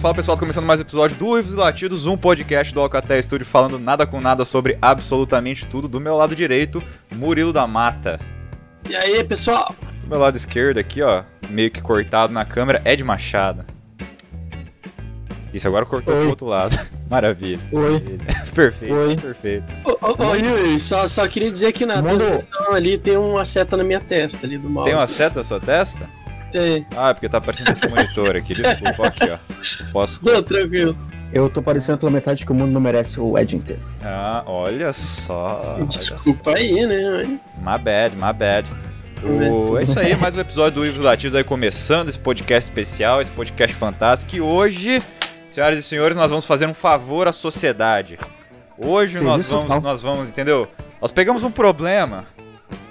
Fala pessoal, começando mais um episódio do Uivos e Latidos, um podcast do Alcaté Studio falando nada com nada sobre absolutamente tudo. Do meu lado direito, Murilo da Mata. E aí, pessoal? Do meu lado esquerdo aqui, ó, meio que cortado na câmera, Ed Machado. Isso, agora cortou Oi. pro outro lado. Maravilha. Oi. Perfeito, Oi. perfeito. Ô, ô, ô, Yuri, só, só queria dizer que na transmissão ali tem uma seta na minha testa ali do mouse. Tem uma seta na sua testa? Tem. Ah, é porque tá aparecendo esse monitor aqui. Desculpa, aqui, ó. Posso. Não, tranquilo. Eu tô parecendo pela metade que o mundo não merece o Ed inteiro. Ah, olha só. olha só. Desculpa aí, né? My bad, my bad. O... É isso aí, mais um episódio do Ivos Latidos aí começando, esse podcast especial, esse podcast fantástico. E hoje, senhoras e senhores, nós vamos fazer um favor à sociedade. Hoje Sim, nós vamos, nós vamos, entendeu? Nós pegamos um problema.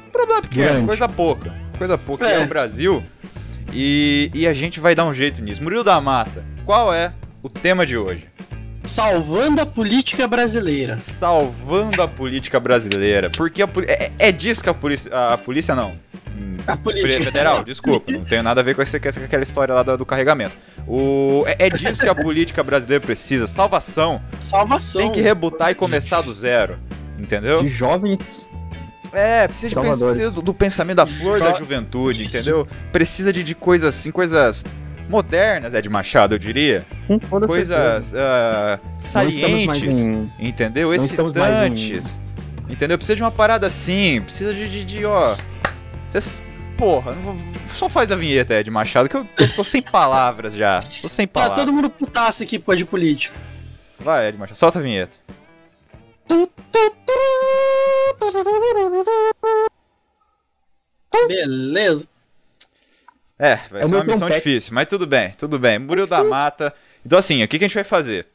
Um problema pequeno, Grande. coisa pouca. Coisa pouca, que é É. o Brasil. E, e a gente vai dar um jeito nisso. Murilo da Mata, qual é o tema de hoje? Salvando a política brasileira. Salvando a política brasileira. Porque a, é, é disso que a polícia. A polícia não. A política. Federal, desculpa, não tem nada a ver com, esse, com essa- com aquela história lá do, do carregamento. O, é, é disso que a política brasileira precisa. Salvação. Salvação. Tem que rebutar e começar do zero. Entendeu? De jovens. É, precisa, de, pens- precisa do, do pensamento da flor da juventude, entendeu? Precisa de, de coisas assim, coisas modernas, Ed Machado, eu diria. Toda Coisas mais salientes. em- Entendeu? Não mais em- Excitantes. Entendeu? Precisa de uma parada assim. Precisa de, de, de, ó. Cês, porra, vou- só faz a vinheta, Ed Machado, que eu, eu tô sem palavras já. Tô sem Tá palavras. todo mundo putaço aqui por causa de política. Vai, Ed Machado, solta a vinheta. Beleza. É, vai É ser uma missão trompete. difícil, mas tudo bem, tudo bem. Murilo da Mata. Então, assim, o que, que a gente vai fazer?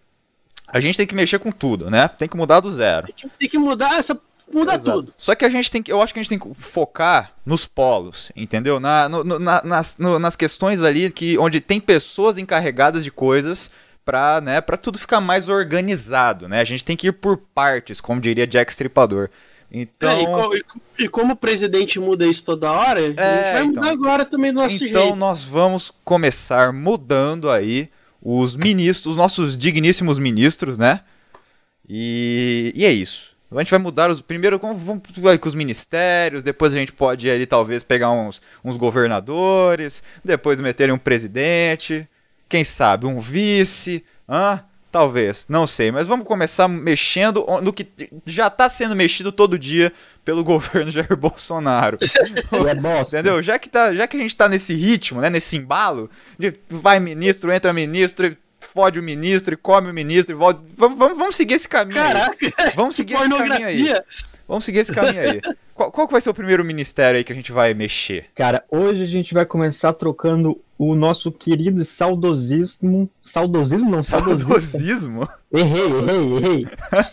A gente tem que mexer com tudo, né? Tem que mudar do zero. Tem que, tem que mudar essa. Muda Exato. tudo. Só que a gente tem que. Eu acho que a gente tem que focar nos polos, entendeu? Na, no- no- na- nas, no- nas questões ali que, onde tem pessoas encarregadas de coisas pra, né, pra tudo ficar mais organizado, né? A gente tem que ir por partes, como diria Jack Stripador. Então. É, e, co- e co- e como o presidente muda isso toda hora, a gente É, vai então. mudar agora também do nosso Então jeito. nós vamos começar mudando aí os ministros, os nossos digníssimos ministros, né? E, e é isso. A gente vai mudar os. Primeiro, vamos com os ministérios, depois a gente pode ali talvez pegar uns, uns governadores, depois meter um presidente, quem sabe um vice, hã? Talvez, não sei, mas vamos começar mexendo no que já tá sendo mexido todo dia pelo governo Jair Bolsonaro. É. Entendeu? Já que, tá, já que a gente tá nesse ritmo, né? Nesse embalo, de vai ministro, entra ministro, fode o ministro, e come o ministro, e volta. Vamos, vamos, vamos seguir esse caminho aí. Caraca, Vamos seguir esse caminho aí. Vamos seguir esse caminho aí. Qual, qual que vai ser o primeiro ministério aí que a gente vai mexer? Cara, hoje a gente vai começar trocando o nosso querido saudosismo. Saudosismo não, saudosismo. Saudosismo? Errei, errei, errei.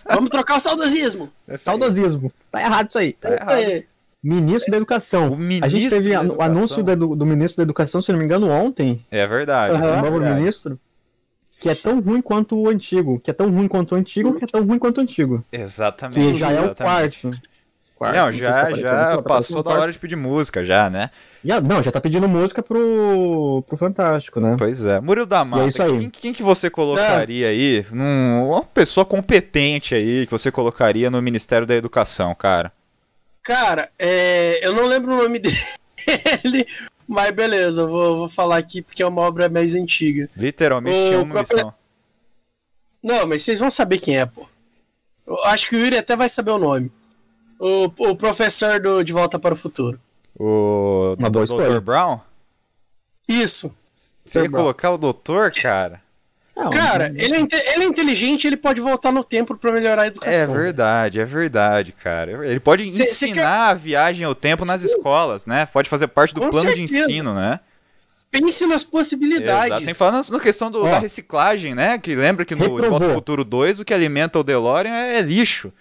Vamos trocar o saudosismo. Aí. Saudosismo. Tá errado isso aí. Tá errado. É. Ministro da Educação. O ministro a gente teve o anúncio edu- do ministro da Educação, se não me engano, ontem. É verdade. Aham. o é novo verdade. ministro. Que é tão ruim quanto o antigo. Que é tão ruim quanto o antigo, que é tão ruim quanto o antigo. Exatamente. Que já é o exatamente. quarto. Quarto, Não, se tá já, já tá passou da hora de pedir música, já, né? Já, não, já tá pedindo música pro, pro Fantástico, né? Pois é. Murilo da Mata, isso aí. Quem, quem que você colocaria aí? num- uma pessoa competente aí que você colocaria no Ministério da Educação, cara? Cara, é, eu não lembro o nome dele, mas beleza, eu vou, vou falar aqui porque é uma obra mais antiga. Literalmente Ô, tinha uma é missão. Não, mas vocês vão saber quem é, pô. Eu acho que o Yuri até vai saber o nome. O, o professor do De Volta para o Futuro. O Uma boa Dr. Brown? Isso. Você ia colocar o doutor, cara? Não, Cara, ele é, ele é inteligente, ele pode voltar no tempo pra melhorar a É educação. verdade, é verdade, cara. Ele pode Cê- cê ensinar a viagem ao tempo nas escolas, né? Pode fazer parte do Com plano de certeza. ensino, né? Pense nas possibilidades. Exato. Sem falar na, na questão do- da reciclagem, né? Que lembra que no De Volta ao Reprovou. Futuro 2 o que alimenta o DeLorean é, é lixo,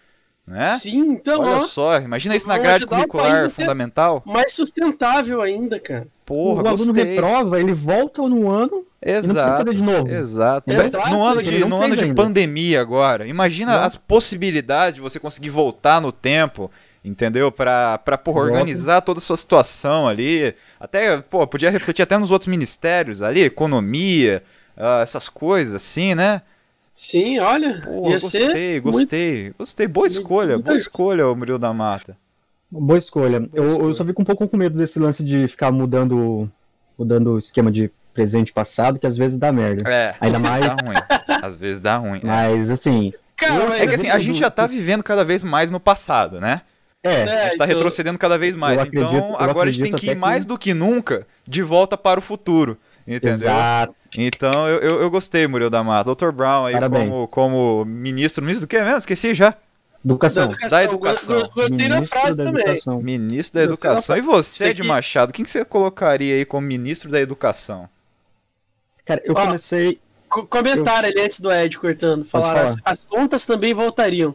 né? Sim, então, Olha ó, só, imagina isso na grade curricular fundamental. mais sustentável ainda, cara. Porra, o aluno gostei. reprova, ele volta no ano e Exato. de novo. Exato. Exato, No ano de, no ano de ainda. pandemia agora, imagina Não. as possibilidades de você conseguir voltar no tempo, entendeu? Pra, pra porra, organizar toda a sua situação ali. Até, pô, podia refletir até nos outros ministérios ali, economia, ah, essas coisas assim, né? Sim, olha. Pô, ia gostei, ser gostei. Gostei, boa escolha, muito- boa escolha, o Murilo da Mata. Boa escolha. Boa eu, escolha. eu só fico um pouco com medo desse lance de ficar mudando mudando o esquema de presente e passado, que às vezes dá merda. É, Ainda mais- dá ruim. Às vezes dá ruim. é. Mas assim, Cara, É que assim, a gente já tá vivendo cada vez mais no passado, né? é, A gente tá então- retrocedendo cada vez mais. Eu acredito- então, agora a gente tem que ir mais do que nunca de volta para o futuro. Entendeu? exato. Então, eu, eu, eu gostei, Murilo da Mata. Dr. Brown aí Parabéns. como, como ministro. Ministro do que mesmo? Esqueci já. Educação. Da educação. Go- Gostei da Ministro frase da também. Educação. Ministro da Educação. E você, aqui- Machado, quem que você colocaria aí como ministro da Educação? Cara, eu Ó, comecei. Co- Comentário ali antes do Ed cortando. Falaram, as, falar. as contas também voltariam.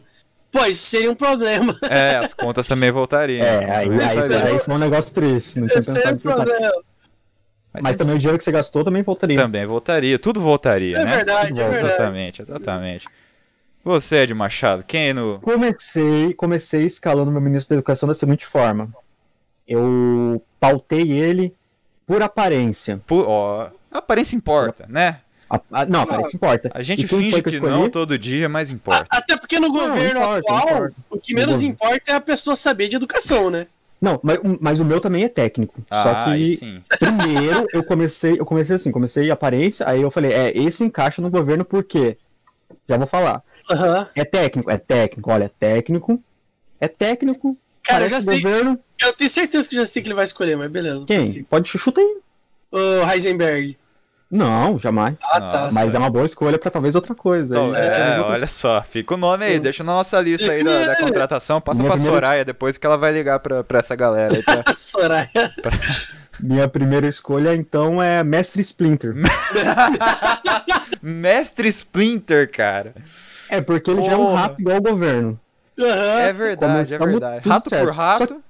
Pô, isso seria um problema. É, as contas também voltariam. É, aí, aí, aí foi um negócio triste. Não tinha seria um em problema. Mas também o dinheiro que você gastou também voltaria. Também voltaria. Tudo voltaria, É né? verdade, Tudo é verdade. Exatamente, exatamente. Você, Ed Machado, quem no. Comecei, comecei escalando meu ministro da Educação da seguinte forma. Eu pautei ele por aparência. Pu- Ó, aparência importa, né? A- a- não, aparência importa. A gente finge que, eu não todo dia, mas importa. A- Até porque no governo importa, atual, importa. o que menos No importa é a pessoa saber de educação, né? Não, mas, mas o meu também é técnico. Ah, Só que sim. primeiro eu comecei, eu comecei assim, comecei aparência, aí eu falei, é, esse encaixa no governo por quê? Já vou falar. Aham. É técnico, é técnico, olha, é técnico. É técnico. Cara, eu já sei. governo. Eu tenho certeza que já sei que ele vai escolher, mas beleza. Quem? Pode chutar aí. O Heisenberg. Não, jamais. Ah, tá. Mas é uma boa escolha pra talvez outra coisa. Então, é, é, olha só, fica o nome aí, deixa na nossa lista aí da, da contratação, passa Minha pra primeira- Soraya depois que ela vai ligar pra, pra essa galera aí. Pra... Soraya. Minha primeira escolha, então, é Mestre Splinter. Mestre Splinter, cara. É, porque ele já é um Porra. rato igual o governo. É verdade, é verdade. Rato certo. por rato.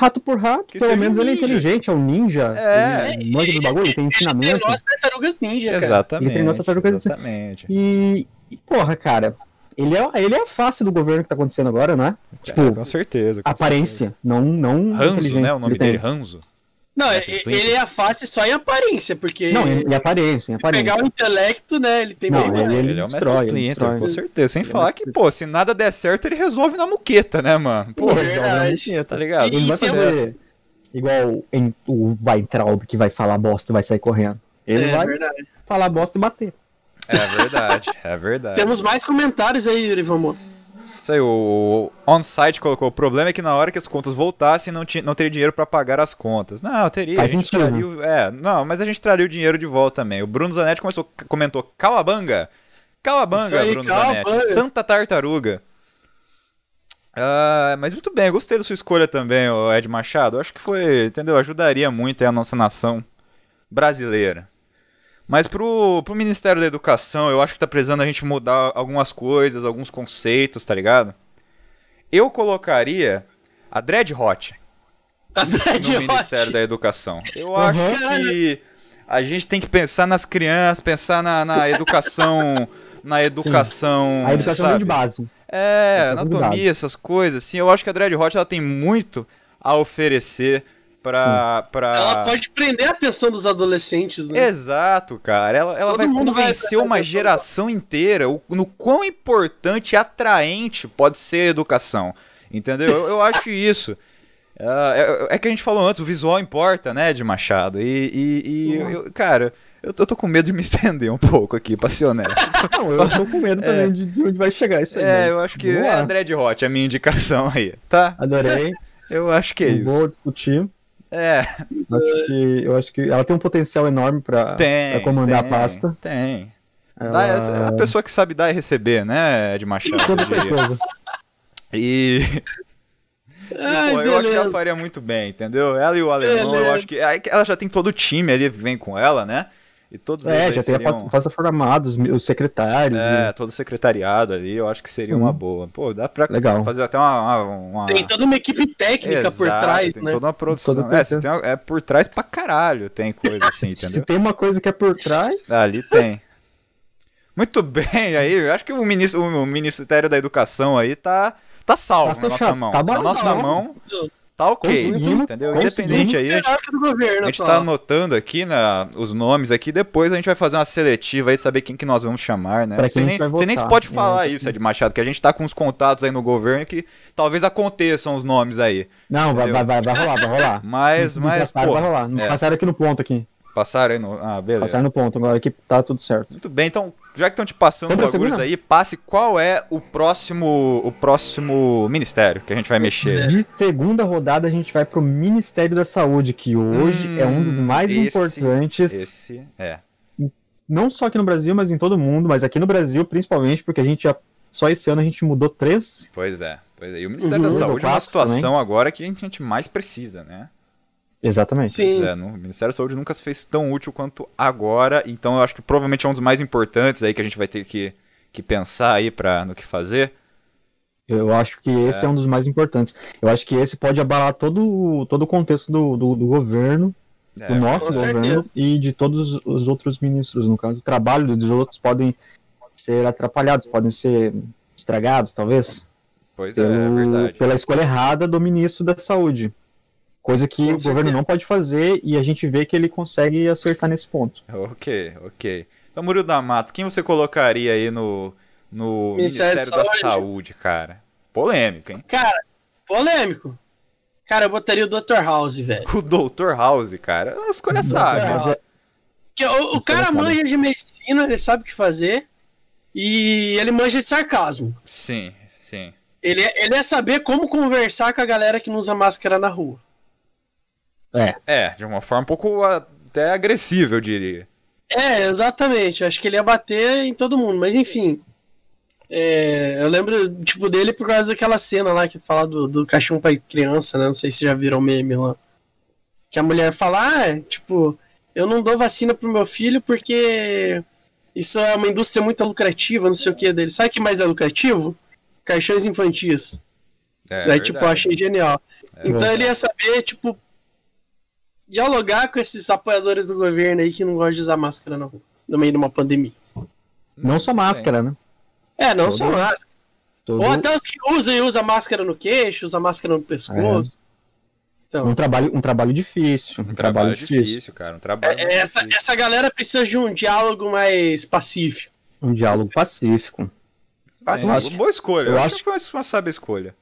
Rato por rato, Que pelo menos um ele é inteligente, é um ninja. É. Ele manja do bagulho, ele tem Ele ensinamento. treinou as tartarugas ninja, cara. Exatamente. Ele treinou essa tartaruga- Exatamente. E, e, porra, cara, ele é, ele é a face do governo que tá acontecendo agora, né? Tipo, É, com certeza. com aparência, não, não certeza. Ranzo, né? O nome ele dele, Ranzo. Não, Splinter. ele é a face só em aparência, porque Não, em, em aparência, em se pegar aparência. o intelecto, né, ele tem Não, bem mais. ele- Ele, é o Mestre destrói, ele Splinter, destrói. com certeza. Sem Ele é falar Mestre que, pô, se nada der certo, ele resolve na muqueta, né, mano? Pô, muqueta. tá ligado? Ele não vai fazer igual em, o Weintraub que vai falar bosta e vai sair correndo. Ele É vai verdade. falar bosta e bater. É verdade, é verdade. Temos mais comentários aí, Yuri Vamoto. Isso aí, o on-site colocou. O problema é que na hora que as contas voltassem, não, tinha, não teria dinheiro pra pagar as contas. Não, teria. Faz a gente sentido. traria o- É, não, mas a gente traria o dinheiro de volta também. O Bruno Zanetti começou, comentou Calabanga. Calabanga, aí, Bruno Calabanga. Zanetti. Santa Tartaruga. Ah, mas muito bem, eu gostei da sua escolha também, Ed Machado. Acho que foi, entendeu? Ajudaria muito aí a nossa nação brasileira. Mas pro, pro Ministério da Educação, eu acho que tá precisando a gente mudar algumas coisas, alguns conceitos, tá ligado? Eu colocaria a Dread Hot A Dread no Hot. Ministério da Educação. Eu Uhum. acho que a gente tem que pensar nas crianças, pensar na, na educação, na educação, A educação vem sabe? de base. É, de anatomia, essas coisas, assim. Eu acho que a Dread Hot ela tem muito a oferecer pra. pra... Ela pode prender a atenção dos adolescentes, né? Exato, cara. Ela, ela Todo vai convencer uma atenção. geração inteira o- no quão importante e atraente pode ser a educação. Entendeu? Eu, eu acho isso. Ah, é, é que a gente falou antes, o visual importa, né, de Machado. E, e- e eu- cara, eu tô, eu tô com medo de me estender um pouco aqui, pra ser honesto. Não, eu tô com medo também de, de onde vai chegar isso aí. É, mas eu acho que vamos é lá. a Dread Hot, a minha indicação aí, tá? Adorei. Eu acho que é não isso. vou discutir. É, Acho que, eu acho que ela tem um potencial enorme pra, tem. pra comandar tem, a pasta. Tem. Ela... Dá- é a pessoa que sabe dar e receber, né, de Machado? Com eu diria. certeza. E Ai, pô, eu acho que ela faria muito bem, entendeu? Ela e o alemão, eu Beleza. acho que. aí que Ela já tem todo o time ali, vem com ela, né? E todos É, eles já tem a seriam, pasta, pasta formada, os, os secretários. É, todo o secretariado ali, eu acho que seria Sim. uma boa. Pô, dá pra Legal. fazer até uma. uma, uma- Tem toda uma equipe técnica por Exato, trás, tem né? toda uma produção. Toda é, tem uma- é por trás pra caralho, tem coisa assim, e se entendeu? tem uma coisa que é por trás, Ali tem. Muito bem, aí, eu acho que o, ministro, o Ministério da Educação aí tá, tá salvo Tá na nossa mão. tá na nossa bom. Tá ok, entendeu? Independente aí, a gente, governo, a gente tá anotando aqui na, os nomes aqui, depois a gente vai fazer uma seletiva aí, saber quem que nós vamos chamar, né? Pra Você nem, você nem pode É, falar então, isso, Ed Machado, que a gente tá com os contatos aí no governo que talvez aconteçam os nomes aí. Não, vai, vai, vai, rolar, vai rolar. Mas, mas, passaram, pô, vai rolar. É. passaram aqui no ponto aqui. Passaram aí no... Ah, beleza. Passaram no ponto, agora aqui tá tudo certo. Muito bem, então, já que estão te passando pra bagulhos segunda? aí, passe qual é o próximo o próximo ministério que a gente vai mexer. De segunda rodada a gente vai pro Ministério da Saúde, que hoje Hum, é um dos mais esse- importantes, Esse é. não só aqui no Brasil, mas em todo mundo, mas aqui no Brasil principalmente, porque a gente já, só esse ano a gente mudou três. Pois é. Pois é. E o Ministério Uhum. da Saúde é uma situação agora que a gente mais precisa, né? Exatamente. Sim. É, no- o Ministério da Saúde nunca se fez tão útil quanto agora, então eu acho que provavelmente é um dos mais importantes aí que a gente vai ter que, que pensar aí pra, no que fazer. Eu acho que esse é. um dos mais importantes. Eu acho que esse pode abalar todo, todo o contexto do, do, do governo, É, do nosso governo certeza. e de todos os outros ministros, no caso. O trabalho dos outros podem ser atrapalhados, podem ser estragados, talvez, Pois é, pelo, é verdade. pela escolha errada do ministro da Saúde. Coisa que Com o governo certeza. não pode fazer e a gente vê que ele consegue acertar nesse ponto. Ok, ok. Então, Murilo da Mata, quem você colocaria aí no, no Ministério Ministério, da Saúde? Saúde, cara? Polêmico, hein? Cara, polêmico. Cara, eu botaria o Dr. House, velho. O Dr. House, cara, é uma escolha. Mas é- Que o, o cara manja de medicina, ele sabe o que fazer. E ele manja de sarcasmo. Sim, sim. Ele, é- ele é saber como conversar com a galera que não usa máscara na rua. É, É, de uma forma um pouco até agressiva, eu diria. É, exatamente. Eu acho que ele ia bater em todo mundo, mas enfim. É, eu lembro, tipo, dele por causa daquela cena lá que fala do, do cachorro pra criança, né? Não sei se já viram o meme lá. Que a mulher fala, ah, é, tipo, eu não dou vacina pro meu filho porque isso é uma indústria muito lucrativa, não sei o que dele. Sabe o que mais é lucrativo? Caixões infantis. É, Daí, tipo, eu achei genial. É então verdade. ele ia saber, tipo, dialogar com esses apoiadores do governo aí que não gostam de usar máscara na rua, no meio de uma pandemia. não só máscara, né? É, não Todo- só máscara. Todo- Ou até os que usam e usam máscara no queixo, usam máscara no pescoço. Então, um trabalho, um trabalho difícil. Um trabalho difícil, cara. Um trabalho é- essa, difícil. essa galera precisa de um diálogo mais pacífico. Um diálogo pacífico. Pacífico. É, acho- boa escolha. Eu, eu acho, acho- que foi uma sábia escolha.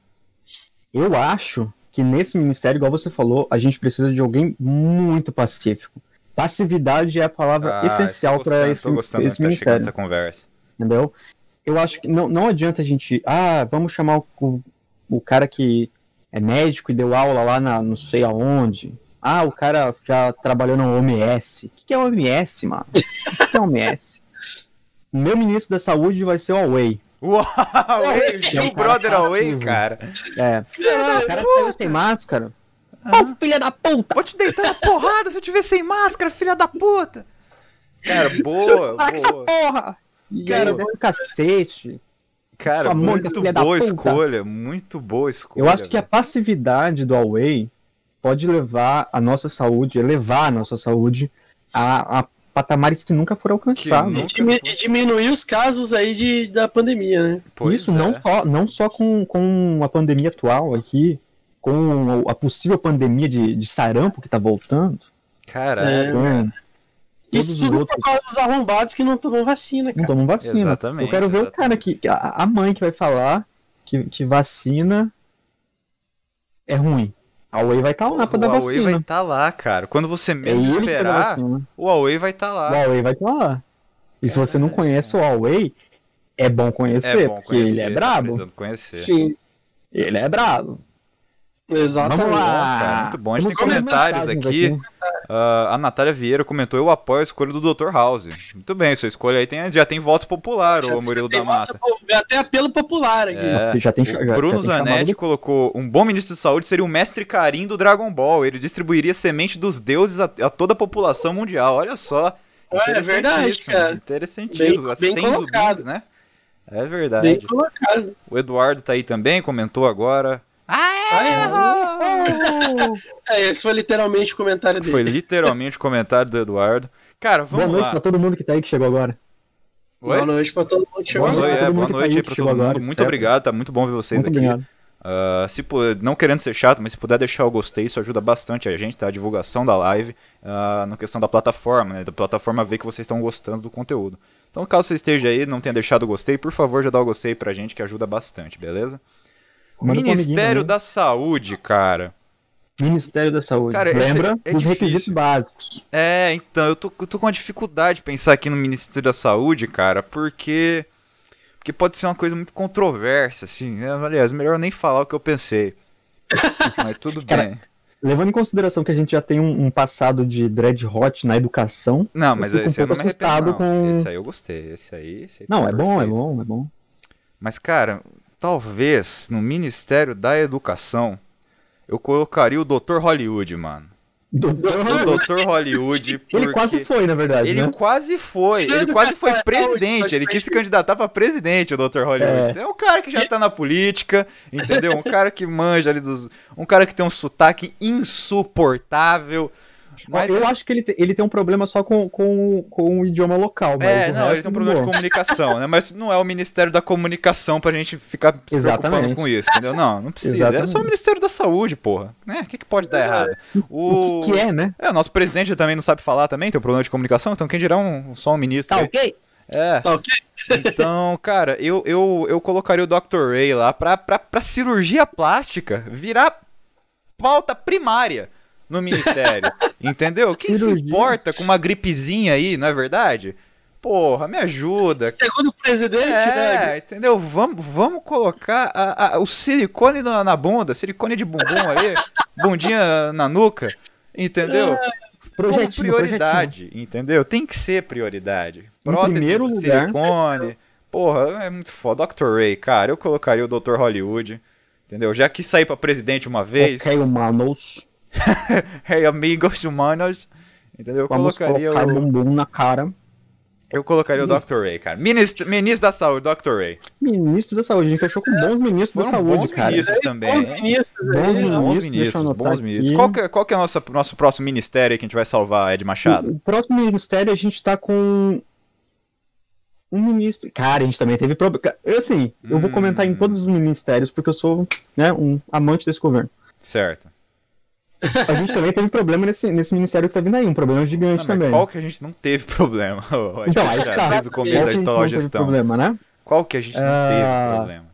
Eu acho que nesse ministério, igual você falou, a gente precisa de alguém muito pacífico. Passividade é a palavra Ah, essencial para esse, Tô gostando esse de tá ministério, nessa conversa. entendeu? Eu acho que não, não adianta a gente, ah, vamos chamar o, o, cara que é médico e deu aula lá na não sei aonde. Ah, o cara já trabalhou na OMS. O que, que é OMS, mano? O que, que é OMS? O meu ministro da saúde vai ser o Huawei. Uau! É, um Brother cara Away, cara. É, o cara saiu sem máscara. Ô, filha da puta! Vou te deitar na porrada se eu tiver sem máscara, filha da puta! Cara, boa, boa. porra! Cara, o cacete. Cara, muito filha boa escolha, muito boa escolha. Eu acho que a passividade do Huawei pode levar a nossa saúde, elevar a nossa saúde a, a patamares que nunca foram alcançados. E, dimi- e diminuir os casos aí de, da pandemia, né? Pois Isso é. não só, não só com, com a pandemia atual aqui, com a possível pandemia de, de sarampo que tá voltando. Cara, É. Isso tudo outros por causa dos arrombados que não tomam vacina, não cara. tomam vacina. Exatamente, Eu quero ver o cara exatamente. que. A, a mãe que vai falar que, que vacina é ruim. A Huawei vai estar lá pra o dar Huawei vai vacina. estar lá, cara. Quando você É menos dar esperar, vacina. o Huawei vai estar O lá. Huawei vai estar lá. E se você não conhece o Huawei, é bom conhecer, É bom porque conhecer, ele é tá brabo. Sim, Ele é brabo. Exatamente. Vamos lá. cara, muito bom. A gente Vamos tem com comentários aqui. Ah, a Natália Vieira comentou: Eu apoio a escolha do Dr. House. Muito bem, sua escolha aí tem, já tem voto popular, Já o Murilo tem da Mata. voto- Até apelo popular aqui. É. Já tem, O já- já Bruno tem chamado Zanetti colocou: um bom ministro de saúde seria o mestre Karim do Dragon Ball. Ele distribuiria semente dos deuses a, a toda a população mundial. Olha só. É, é verdade, Interessantíssimo, cara. Interessantíssimo. Bem- As bem 100 colocado. zubins, né? É verdade. Bem colocado. O Eduardo tá aí também, comentou agora. É, esse foi literalmente o comentário dele. Foi literalmente o comentário do Eduardo. Cara, Boa vamos noite lá. pra todo mundo que tá aí que chegou agora. Oi? Boa noite pra todo mundo que chegou Boa Boa noite, é, pra todo boa tá noite aí, pra todo mundo. agora, Muito certo? obrigado, tá muito bom ver vocês Muito aqui. obrigado. Uh, se pu- não querendo ser chato, mas se puder deixar o gostei, isso ajuda bastante a gente, tá? A divulgação da live, uh, na questão da plataforma, né? Da plataforma ver que vocês estão gostando do conteúdo. Então, caso você esteja aí, não tenha deixado o gostei, por favor, já dá o gostei pra gente, que ajuda bastante, beleza? Manda Ministério da Saúde, cara. Ministério da Saúde. Cara, esse Lembra é dos difícil. requisitos básicos. É, então, eu tô, eu tô com uma dificuldade de pensar aqui no Ministério da Saúde, cara, porque. Porque pode ser uma coisa muito controversa, assim. Né? Aliás, melhor nem falar o que eu pensei. Mas tudo Cara, bem. Levando em consideração que a gente já tem um, um passado de dread hot na educação. Não, mas um esse aí eu não me arrependo, não. com- Esse aí eu gostei. Esse aí. Esse aí Não, foi é bom, é perfeito. bom, é bom. Mas, cara, talvez no Ministério da Educação eu colocaria o Dr. Hollywood, mano. O Dr. Hollywood, porque... Ele quase foi, na verdade, Ele né? quase foi, Ele ele quase foi presidente, ele quis se candidatar pra presidente, o Dr. Hollywood. É. É um cara que já tá na política, entendeu? Um cara que manja ali dos. Um cara que tem um sotaque insuportável. Mas eu acho que ele, te- ele tem um problema só com, com, com o idioma local. Mas É, o não, ele tem um problema de boa. comunicação, né? Mas não é o Ministério da Comunicação pra gente ficar se preocupando Exatamente. com isso, entendeu? Não, não precisa. É só o Exatamente. Ministério da Saúde, porra. Né? O que, que pode dar errado? O que, que é, né? É, o nosso presidente também não sabe falar também, tem um problema de comunicação, então quem dirá um, só um ministro. Tá aí? ok? É. Tá ok? Então, cara, eu, eu, eu colocaria o Dr. Ray lá pra, pra, pra cirurgia plástica virar pauta primária no ministério. entendeu? Quem se Cirurgia. importa com uma gripezinha aí, não é verdade? Porra, me ajuda. Segundo o presidente, né? É, entendeu? Vamos, vamos colocar a- a- o silicone na, na bunda, silicone de bumbum ali, bundinha na nuca, entendeu? Como Projetinho, prioridade, entendeu? Tem que ser prioridade. Em Prótese primeiro lugar- silicone. Porra, é muito foda. Dr. Ray, cara, eu colocaria o Dr. Hollywood. Entendeu? Já quis sair pra presidente uma vez. Ok, humanos. Hey, amigos humanos. Entendeu? Eu Vamos colocaria colocar o. bumbum na cara. Eu colocaria o Dr. Ray, cara. Ministro, ministro da Saúde, Dr. Ray. Ministro da Saúde. A gente fechou com bons ministros da Foram saúde, bons cara. ministros Bons também. ministros Bons aí, ministros. Bons deixa eu ministros, bons ministros. Qual que, é- qual que é o nosso, nosso próximo ministério que a gente vai salvar, Ed Machado? O próximo ministério a gente tá com um ministro. Cara, a gente também teve problema. Eu assim, eu vou comentar Hum. em todos os ministérios porque eu sou, né, um amante desse governo. Certo. A gente também teve problema nesse, nesse ministério que tá vindo aí, um problema gigante Não, também. qual que a gente não teve problema? Então, aí Machado, tá. Desde o começo da atual gestão. problema, né? Qual que a gente não Ah. teve problema?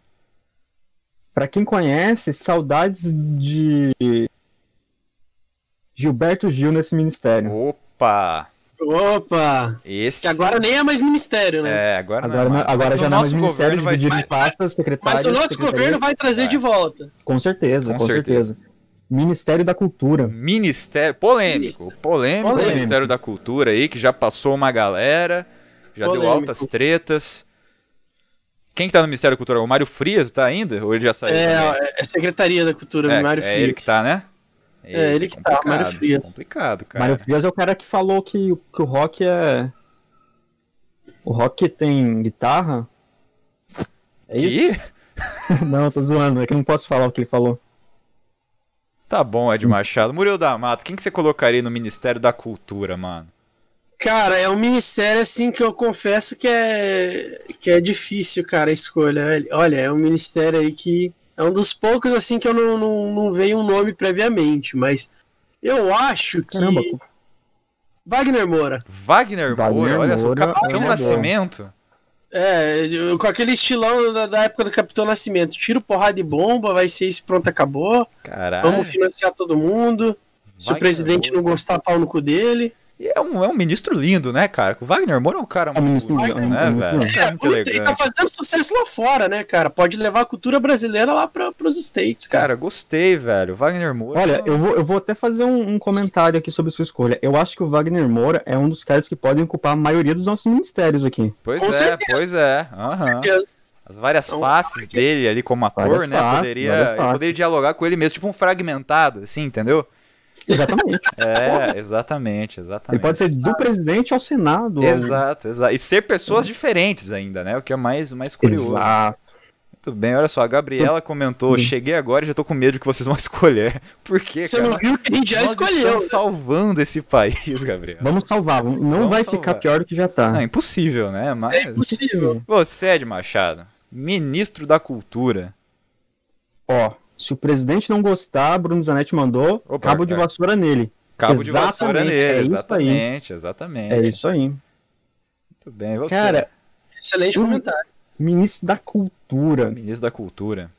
Pra quem conhece, saudades de Gilberto Gil nesse ministério. Opa! Opa! Esse. Que agora nem é mais ministério, né? É, agora, Agora, não é não- agora No já não é mais nosso ministério, governo vai dividido ser. em pastas, secretários. Mas o nosso governo vai trazer Vai. de volta. Com certeza, Com com, certeza. certeza. Ministério da Cultura. Ministério. Polêmico. Polêmico, Polêmico. Ministério da Cultura aí, que já passou uma galera. Já deu Polêmico. altas tretas. Quem que tá no Ministério da Cultura? O Mário Frias tá ainda? Ou ele já saiu? também? É, é Secretaria da Cultura, É, Mário é Frias. ele que tá, né? É, ele que tá, Mário Frias. Complicado, cara. Mário Frias é o cara que falou que, o- que o rock é. O rock tem guitarra? É isso? Que? Não, tô zoando, é que eu não posso falar o que ele falou. Tá bom, Ed Machado. Murilo da Mata, quem que você colocaria no Ministério da Cultura, mano? Cara, é um ministério assim que eu confesso que é que é difícil, cara, a escolha. Olha, é um ministério aí que é um dos poucos assim que eu não, não, não veio um nome previamente, mas eu acho que Caramba, Wagner Moura. Wagner, Wagner Moura, olha só, o Moura Capitão é uma Nascimento. É, com aquele estilão da, da época do Capitão Nascimento. Tiro, porrada e bomba, vai ser isso, pronto, acabou. Caralho. Vamos financiar todo mundo. Se o presidente não Moura. gostar, pau no cu dele. E é um, é um ministro lindo, né, cara? O Wagner Moura é um cara É muito ministro bonito, lindo, né, é velho? É muito Muito- e tá fazendo sucesso lá fora, né, cara? Pode levar a cultura brasileira lá pra, pros States, cara. Cara, gostei, velho. Wagner Moura. Olha, eu vou, eu vou até fazer um, um comentário aqui sobre sua escolha. Eu acho que o Wagner Moura é um dos caras que podem ocupar a maioria dos nossos ministérios aqui. Pois com é, certeza. pois é. Aham. Certeza. As várias Então, faces dele ali como ator, Várias né? faces, poderia, ele faces. poderia dialogar com ele mesmo, tipo um fragmentado, assim, entendeu? Exatamente. É, exatamente, Ele exatamente. pode ser do presidente ao Senado. Exato, exato. E ser pessoas diferentes ainda, né? O que é mais, mais curioso. Exato. Muito bem, olha só, a Gabriela comentou: Sim. cheguei agora e já tô com medo de que vocês vão escolher. Por quê, Você cara? não viu que a gente já Nós escolheu. salvando esse país, Gabriela. Vamos salvar. Não Vamos vai salvar. ficar pior do que já tá. Não, é impossível, né? É Mas. impossível. Você, Ed Machado, ministro da Cultura. Ó, se o presidente não gostar, Bruno Zanetti mandou Opa, cabo de é. vassoura nele. Cabo de vassoura Exatamente, nele, é isso aí. exatamente, exatamente. É isso aí. Muito bem, você. Cara, Excelente comentário. ministro da cultura. Ministro da Cultura.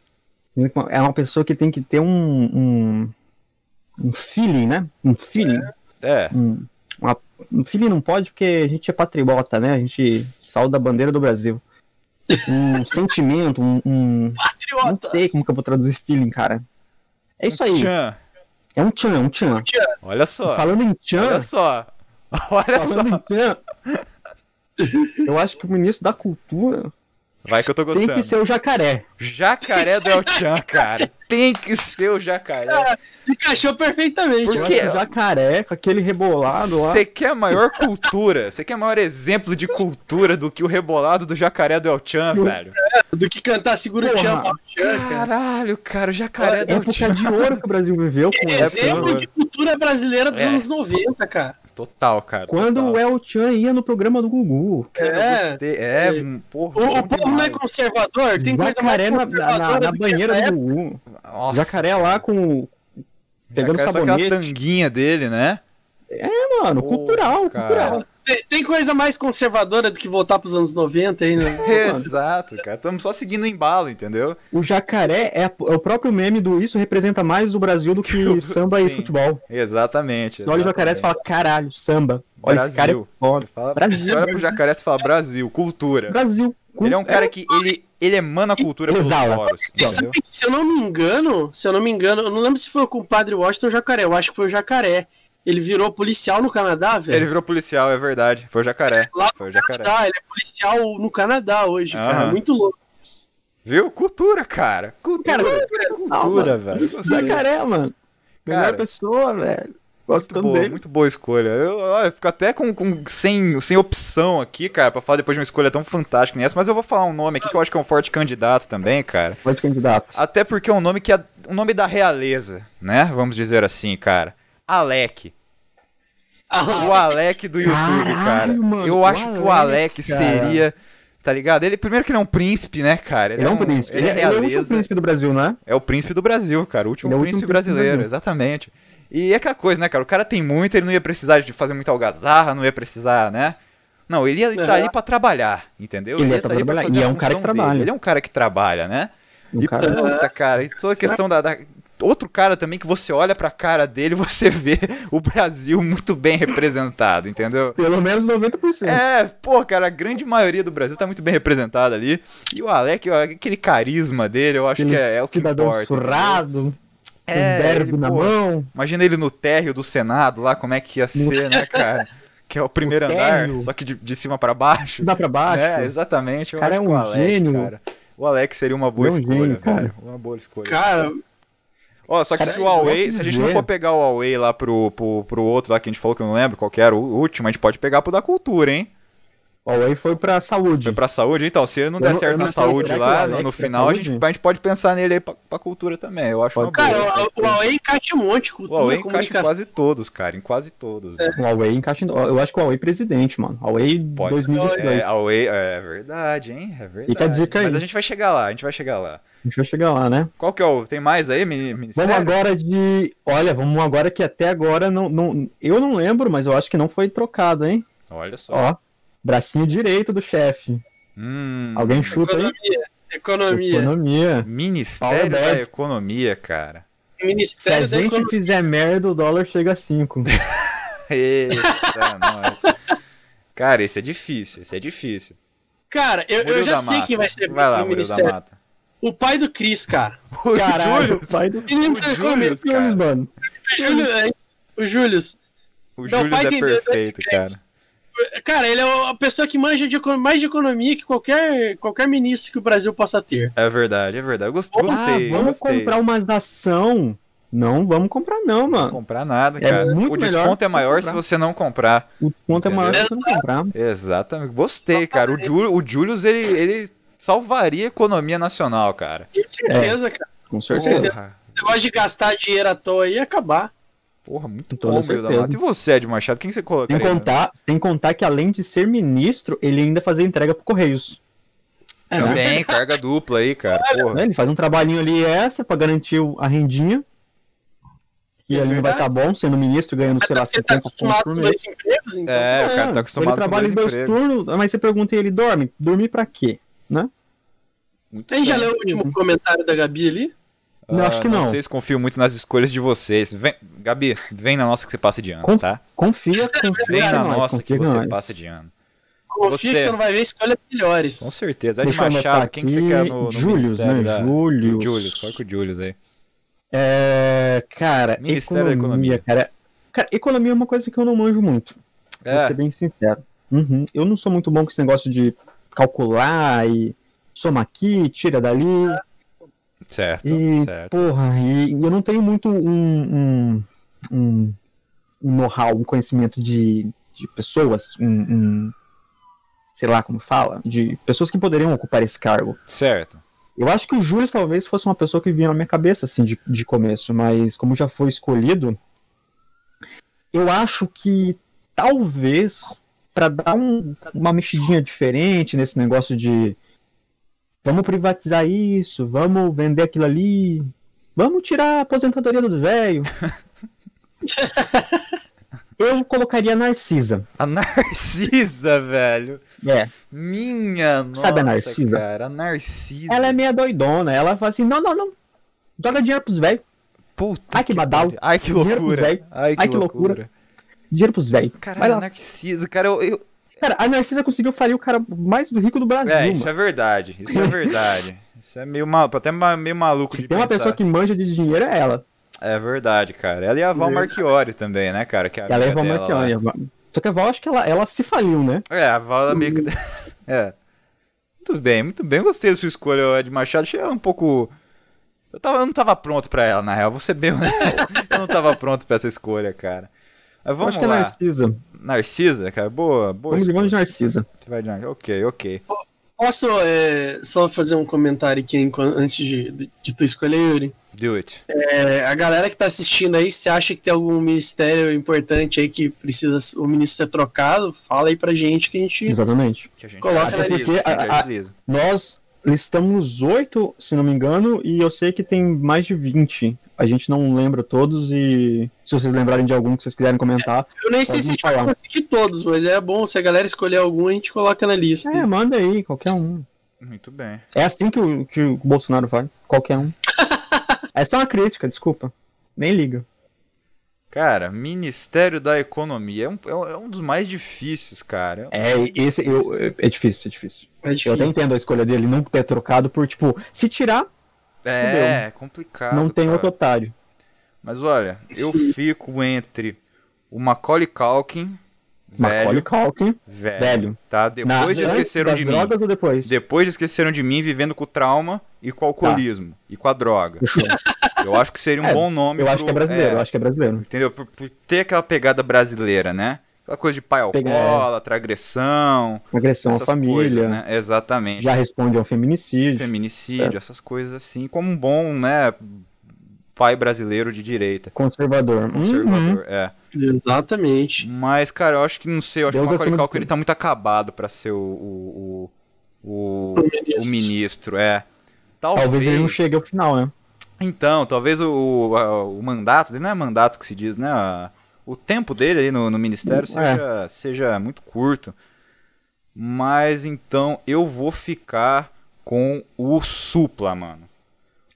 É uma pessoa que tem que ter um, um, um feeling, né? Um feeling. É, Um, uma- um feeling não pode porque a gente é patriota, né? A gente saúda a bandeira do Brasil. Um sentimento, um, um- Não sei como que eu vou traduzir feeling, cara. É isso aí. Tchan. É um tchan, é um tchan. Olha só. Falando em tchan, Olha só. Olha só. falando em tchan, eu acho que o ministro da cultura Vai que eu tô tem gostando. que ser o jacaré. Jacaré do El Chan, cara. Tem que ser o jacaré. Ah, encaixou perfeitamente. Por Eu ó. quê? o jacaré com aquele rebolado lá. Você quer maior cultura? Você quer maior exemplo de cultura do que o rebolado do jacaré do El Chan, velho? Do que cantar Segura o cara. Caralho, cara, o jacaré do El Época Chan. de ouro que o Brasil viveu com El Exemplo Chan. de cultura brasileira dos É. anos 90, cara. Total, cara. Quando total. o El Chan ia no programa do Gugu. Cara, É. gostei. É, É. um porra. O, o povo não é conservador? Tem coisa mais jacaré na, na, na- banheira do. Gugu. Nossa, Jacaré lá com. Pegando jacaré, só aquela sabonete. tanguinha dele, né? É, mano, Pô, cultural, cara. cultural. Tem, tem coisa mais conservadora do que voltar pros anos 90 aí, né? Exato, cara. Estamos só seguindo o embalo, entendeu? O jacaré é, é o próprio meme do isso representa mais o Brasil do que o- samba e sim. futebol. Exatamente. Você olha o jacaré e fala, caralho, samba. Olha, esse cara é Brasil. foda. Você, fala, Brasil, você olha pro jacaré e fala Brasil, cultura. Brasil. Ele é um cara que ele, ele emana a cultura pelos poros, se eu não me engano, se eu não me engano, eu não lembro se foi com o Padre Washington ou o Jacaré, eu acho que foi o Jacaré. Ele virou policial no Canadá, velho. Ele virou policial, é verdade. Foi o jacaré. Lá Foi o jacaré. Canadá, ele é policial no Canadá hoje, cara. Aham. Muito louco. isso. Viu? Cultura, cara. Cultura. Cara, cultura, velho. Jacaré, mano. Melhor Cara. pessoa, velho. Gosto Muito boa, dele. muito boa escolha. Eu, olha, eu fico até com, com- sem, sem opção aqui, cara, pra falar depois de uma escolha tão fantástica que nem essa, mas eu vou falar um nome aqui que eu acho que é um forte candidato também, cara. Pode candidato. Até porque é um nome que é um nome da realeza, né? Vamos dizer assim, cara. Alec. O Alec do YouTube, Caralho, cara. mano, eu acho que o Alec seria. Tá ligado? Ele, primeiro que ele é um príncipe, né, cara? Ele é um príncipe. Ele é Ele é o último príncipe do Brasil, né? É o príncipe do Brasil, cara. O último Ele é o príncipe último príncipe brasileiro, Brasil. exatamente. E é aquela coisa, né, cara? O cara tem muito, ele não ia precisar de fazer muita algazarra, não ia precisar, né? Não, ele ia estar Uhum. ali pra trabalhar, entendeu? Ele ia ia tá ali pra trabalhar. fazer E a é um cara que trabalha. dele. Ele é um cara que trabalha, né? Um e cara- puta, cara, e toda a questão da, da- Outro cara também que você olha pra cara dele e você vê o Brasil muito bem representado, entendeu? Pelo menos 90%. É, pô, cara, a grande maioria do Brasil tá muito bem representada ali. E o Alec, aquele carisma dele, eu acho Aquele que é, é o que importa. surrado, É, com derby ele, na pô, mão. Imagina ele no térreo do Senado lá, como é que ia ser, né, cara? Que é o primeiro No andar, só que de, de cima pra baixo. Dá pra baixo. É, exatamente. Eu O cara é o um Alec, gênio. cara. O Alex seria uma boa é um escolha, gênio, cara. velho. Uma boa escolha. cara, Ó, só que Cara, se o Huawei, de se a gente não for pegar o Huawei lá pro, pro, pro outro lá que a gente falou que eu não lembro qual que era, o último, a gente pode pegar pro da cultura, hein? O Huawei foi pra saúde. Foi pra saúde, então, se ele não Eu der não- certo na saúde o lá, Alex no, final, a gente, a gente pode pensar nele aí pra, pra cultura também. Eu acho uma Pode boa. cara, o, o Huawei encaixa um monte, O cultura, Huawei encaixa em quase todos, cara, em quase todos. velho. O Huawei encaixa em... Eu acho que o Huawei é presidente, mano. Huawei Pode 2022. ser. É, Huawei, é verdade, hein? É verdade. Fica a dica aí. Mas a gente vai chegar lá, a gente vai chegar lá. A gente vai chegar lá, né? Qual que é o. Tem mais aí, mini- ministério? Vamos agora de... Olha, vamos agora que até agora não, não... Eu não lembro, mas eu acho que não foi trocado, hein? Olha só. Ó, bracinho direito do chefe. Hum, Alguém chuta aí? Economia, economia. Economia. Ministério da. Economia, cara. Se a Ministério da gente Economia. fizer merda, o dólar chega a 5. Eita, nossa. Cara, esse é difícil, esse é difícil. Cara, eu, eu já sei Mata. quem vai ser Vai lá, o Murilo da ministério. Mata. O pai do Cris, cara. O Caralho, o pai do... Ele O. Július, cara. mano. O Júlio, é isso. O Július. O Não, Július pai é tem- perfeito, cara. Cara, ele é a pessoa que manja de, mais de economia que qualquer, qualquer ministro que o Brasil possa ter. É verdade, é verdade. Eu gost- gostei, ah, vamos gostei. comprar umas da ação. Não, vamos comprar não, Não mano. comprar nada, É cara. muito o desconto é maior comprar. se você não comprar. O desconto é maior se você não comprar. Exatamente. Gostei, cara. O, Júlio, o Julius, ele, ele salvaria a economia nacional, cara. Com certeza, cara. Com certeza. Esse negócio de gastar dinheiro à toa aí ia acabar. porra muito bom, Murilo da. Mata. E você, Ed Machado, quem você Sem colocaria? contar, sem contar que além de ser ministro, ele ainda fazia entrega pro Correios. É, Também, carga dupla aí, cara. Porra. Né? Ele faz um trabalhinho ali essa pra garantir a rendinha. Que É ali não vai estar bom, sendo ministro, ganhando, sei lá, Porque tá 70 pontos acostumado por mês. dois empregos, então. É, o cara tá ele acostumado com trabalha dois em dois turnos, mas você pergunta e ele dorme. Dormir pra quê? Muito A gente já leu o último comentário da Gabi ali? Não, acho que não. Vocês confiam muito nas escolhas de vocês. Vem, Gabi, vem na nossa que você passa de ano, tá? Confia, confia Vem em na nós, nossa que você nós. passa de ano. Confia Você- que você não vai ver escolhas melhores. Com certeza. Ed Machado, quem que você quer no, no Julius, Ministério né? da... Julius. Julius, coloca o Julius aí. É, cara, Ministério da economia, Economia. cara. Cara, economia é uma coisa que eu não manjo muito. Vou É, ser bem sincero. Uhum. Eu não sou muito bom com esse negócio de calcular e soma aqui, tira dali. certo, E, certo. porra, e eu não tenho muito um, um, um, um know-how, um conhecimento de, de pessoas, um, um- sei lá como fala, de pessoas que poderiam ocupar esse cargo. Certo. Eu acho que o Júlio talvez fosse uma pessoa que vinha na minha cabeça, assim, de, de começo, mas como já foi escolhido, eu acho que talvez, para dar um- uma mexidinha diferente nesse negócio de vamos privatizar isso, vamos vender aquilo ali, vamos tirar a aposentadoria dos velhos. eu colocaria a Narcisa. A Narcisa, velho. É, Minha nossa, Sabe a Narcisa? cara. A Narcisa. ela é meia doidona, ela fala assim, não, não, não, joga dinheiro pros velhos. Puta Ai, que badal. pariu. Ai, que loucura. Ai, que, Ai, que loucura. loucura. Dinheiro pros velhos. Caralho, lá. Narcisa, cara, eu... eu- Cara, a Narcisa conseguiu falir o cara mais rico do Brasil. É, isso mano. é verdade. Isso é verdade. Isso é meio mal, até meio maluco Se de tem uma pensar. pessoa que manja de dinheiro, é ela. É verdade, cara. Ela e a Val. Marchiori também, né, cara? Que é a ela é a Val. Marchiori. Só que a Val, acho que ela, ela se faliu, né? É, a Val é meio que... É. Muito bem, muito bem. Gostei da sua escolha, Ed Machado. Achei ela um pouco... Eu, tava, eu não tava pronto pra ela, na real. Vou ser bem honesto. Eu não tava pronto pra essa escolha, cara. Vamos acho que é lá. Narcisa. Narcisa, cara. Boa, boa Vamos vamos de Narcisa. Você vai de Narcisa. Ok, ok. Posso é, só fazer um comentário aqui antes de, de, de tu escolher, Yuri? Do it. É, a galera que tá assistindo aí, se acha que tem algum ministério importante aí que precisa o ministro ser trocado, fala aí pra gente que a gente. Exatamente. Que a gente Coloca agiliza, porque que a gente a- a- agiliza. Nós listamos oito, se não me engano, e eu sei que tem mais de 20. A gente não lembra todos e se vocês lembrarem de algum que vocês quiserem comentar, Eu nem sei se a gente vai conseguir todos, mas é bom se a galera escolher algum, a gente coloca na lista. é, manda aí, qualquer um. Muito bem. É assim que o, que o Bolsonaro faz, qualquer um. é só uma crítica, desculpa. Nem liga. Cara, Ministério da Economia é um, é um- é um dos mais difíceis, cara. É, esse eu, é difícil, é difícil. É Eu difícil. até entendo a escolha dele não ter trocado por, tipo, se tirar, É, é complicado. não tem cara. outro otário. Mas olha, eu Sim. fico entre o Macaulay Culkin, Macaulay velho, Culkin, velho, velho. tá? Depois Na- de esqueceram de mim. depois? Depois de esqueceram de mim, vivendo com trauma e com o alcoolismo e com a droga. Eu acho que seria um É, bom nome Eu acho pro- que é brasileiro, é, eu acho que é brasileiro. Entendeu? Por, por ter aquela pegada brasileira, né? Aquela coisa de pai alcoólatra, agressão, Agressão à família, coisas, né? Exatamente. já responde ao feminicídio. Feminicídio, essas coisas assim, como um bom, né, pai brasileiro de direita. Conservador. Conservador, Uhum. é. Exatamente. Mas, cara, eu acho que, não sei, eu acho Deus que o Macaulay Culkin, ele tá muito acabado pra ser o, o, o, o, O ministro. o ministro, é. Talvez, Talvez ele não chegue ao final, né? Então, talvez o, a- o mandato dele, não é mandato que se diz, né? o tempo dele aí no, no ministério É. seja, seja muito curto. Mas então eu vou ficar com o Supla, mano.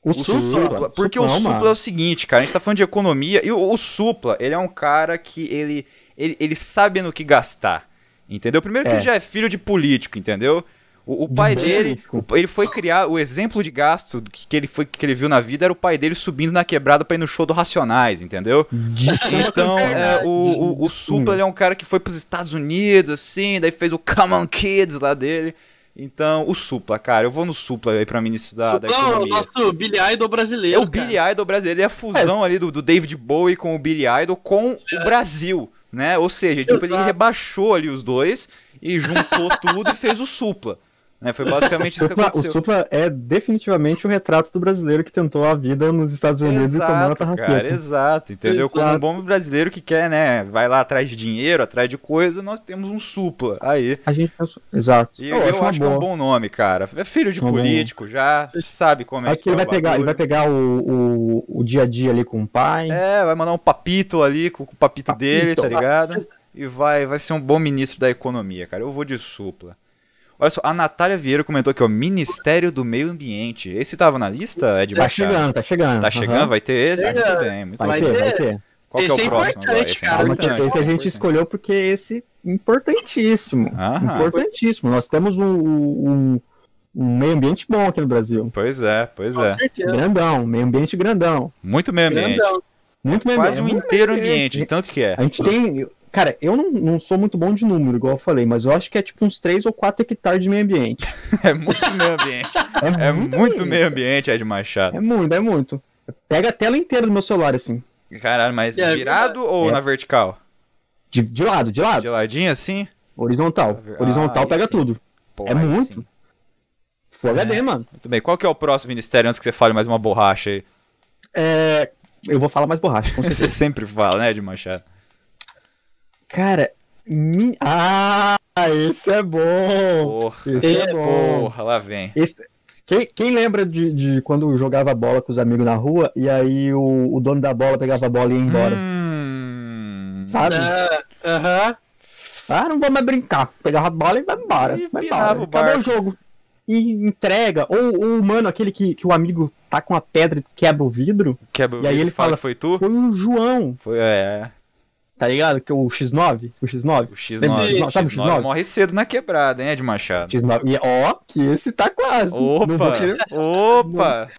O, O Supla, porque o Supla, Supla é o seguinte, cara, a gente tá falando de economia e o, o Supla, ele é um cara que ele, ele, ele sabe no que gastar, entendeu? Primeiro que É. ele já é filho de político, entendeu? O, o pai bem dele, o- ele foi criar, o exemplo de gasto que, que ele foi, que ele viu na vida era o pai dele subindo na quebrada pra ir no show do Racionais, entendeu? Então, é, o, o, o Supla ele é um cara que foi pros Estados Unidos, assim, daí fez o Come On Kids lá dele. Então, o Supla, cara, eu vou no Supla aí pra ministro da, da Supla é o Economia. nosso Billy Idol É brasileiro. o Billy Idol brasileiro, ele é a fusão ali do, do David Bowie com o Billy Idol com o Brasil, né? Ou seja, tipo, ele rebaixou ali os dois e juntou tudo e fez o Supla, Né? Foi basicamente isso que Supla- o aconteceu. Supla é definitivamente o retrato do brasileiro que tentou a vida nos Estados Unidos e tomou a Exato, tarraqueta. cara, exato, entendeu? Como um Exato. bom brasileiro que quer, né, vai lá atrás de dinheiro, atrás de coisa, nós temos um supla, aí. A gente. Exato. E eu, acho, que é um bom nome, cara. É filho de boa. político já, sabe como é Aqui que é ele o vai pegar, ele vai pegar o, o, o dia a dia ali com o pai. É, vai mandar um papito ali com o papito, Papito. dele, tá ligado? E vai, vai ser um bom ministro da economia, cara. Eu vou de supla. Olha só, a Natália Vieira comentou aqui, ó, Ministério do Meio Ambiente. Esse tava na lista, Ed tá Machado? chegando, tá chegando. Tá chegando, vai ter esse? Chega. Muito bem, muito Vai, bem. ter, vai ter. Qual que é Esse o é próximo agora? Esse é cara, Calma, importante. que esse a gente importante. escolheu porque esse é importantíssimo. Aham. Importantíssimo. Nós temos um, um, um meio ambiente bom aqui no Brasil. Pois é, pois Com é. certeza. Grandão, meio ambiente grandão. Muito meio ambiente. Grandão. Muito meio Quase um ambiente. inteiro ambiente, tanto que é. A gente tem. Cara, eu não, não sou muito bom de número, igual eu falei, mas eu acho que é tipo uns 3 ou 4 hectares de meio ambiente. É muito meio ambiente. É muito meio ambiente, Ed Machado. É muito, é muito. Pega a tela inteira do meu celular, assim. Caralho, mas É, virado ou É. na vertical? De, de lado, de lado. De ladinho assim? Horizontal. Ah, Horizontal pega sim. tudo. Pô, É muito. sim. Full HD, É. mano. Muito bem. Qual que é o próximo ministério antes que você fale mais uma borracha aí? É. Eu vou falar mais borracha, com Você sempre fala, né, Ed Machado? Cara. mi- Ah, esse é bom. Porra, Esse é bom. porra, lá vem. Esse- Quem, quem lembra de, de quando jogava bola com os amigos na rua e aí o, o dono da bola pegava a bola e ia embora? Hum... Sabe? Ah, Aham. Ah, não vou mais brincar. Pegava a bola e vai embora. E vai embora. o Acabou o jogo. E entrega. Ou ou o mano, aquele que, que o amigo tá com a pedra e quebra o vidro. Quebra o E aí vidro, ele fala fala- que foi tu? Foi o João, Foi, é, tá ligado? Que é o X9. O X9. o X9. Sim, O sabe o X9 X9? morre cedo na quebrada, hein, Ed Machado? X9. E ó, que esse tá quase. Opa, querer- opa.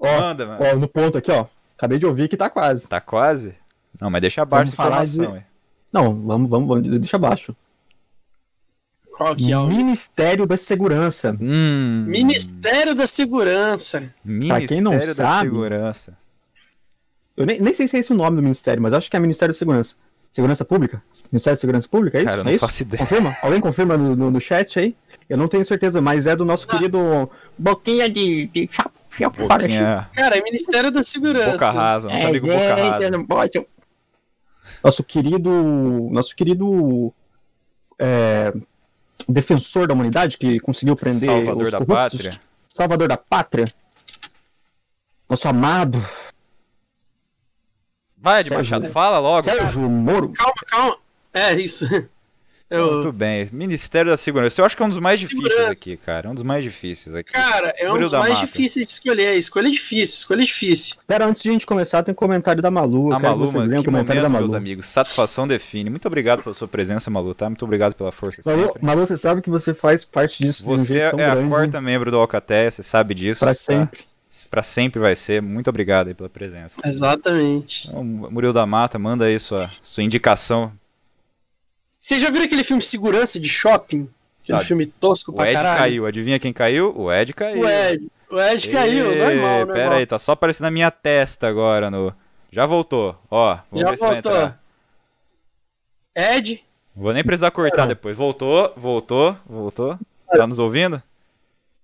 Ó, Manda, mano. ó, no ponto aqui, ó. Acabei de ouvir que tá quase. Tá quase? Não, mas deixa abaixo essa Vamos informação, hein. Não, vamos, vamos, vamos deixa abaixo. Qual que é o Ministério da Segurança. Hum, Ministério da Segurança? Ministério quem não da sabe- Segurança. Eu nem, nem sei se é esse o nome do ministério, mas acho que é Ministério da Segurança. Segurança Pública? Ministério da Segurança Pública, é isso? Cara, eu é não isso? faço ideia. Confirma? Alguém confirma no, no, no chat aí? Eu não tenho certeza, mas é do nosso querido Boquinha de, de chapo, Boquinha, Cara, é Ministério da Segurança. boca rasa, nosso amigo Boca É, Rasa. não pode. Nosso querido. Nosso querido. é, defensor da humanidade que conseguiu prender Salvador os da corruptos. pátria. Salvador da pátria. Nosso amado Vai, Ed Sérgio- Machado, fala logo. Sérgio Moro. Calma, calma. É isso. Eu- Muito bem. Ministério da Segurança. Eu acho que é um dos mais difíceis Segurança. aqui, cara. É um dos mais difíceis aqui. Cara, é um Murilo dos mais Mata. difíceis de escolher. Escolha difícil, escolha difícil. Espera, antes de a gente começar, tem um comentário da Malu. A Malu, mano, que comentário momento, da meus Malu. amigos. Satisfação define. Muito obrigado pela sua presença, Malu, tá? Muito obrigado pela força Malu, sempre. Malu, você sabe que você faz parte disso. de um Você tão é a grande, quarta membro do Alcaté, você sabe disso. Pra tá? sempre. Pra sempre vai ser. Muito obrigado aí pela presença. Exatamente. Então, Murilo da Mata, manda aí sua, sua indicação. Você já viu aquele filme Segurança de Shopping? Aquele Tá. filme tosco O pra Ed caralho? caiu. Adivinha quem caiu? O Ed caiu. O Ed. O Ed caiu, Ê, normal, normal. Pera aí, tá só aparecendo na minha testa agora no. Já voltou. Ó, Já voltou. Ed, Vou nem precisar cortar depois. Voltou, voltou, voltou. Tá nos ouvindo?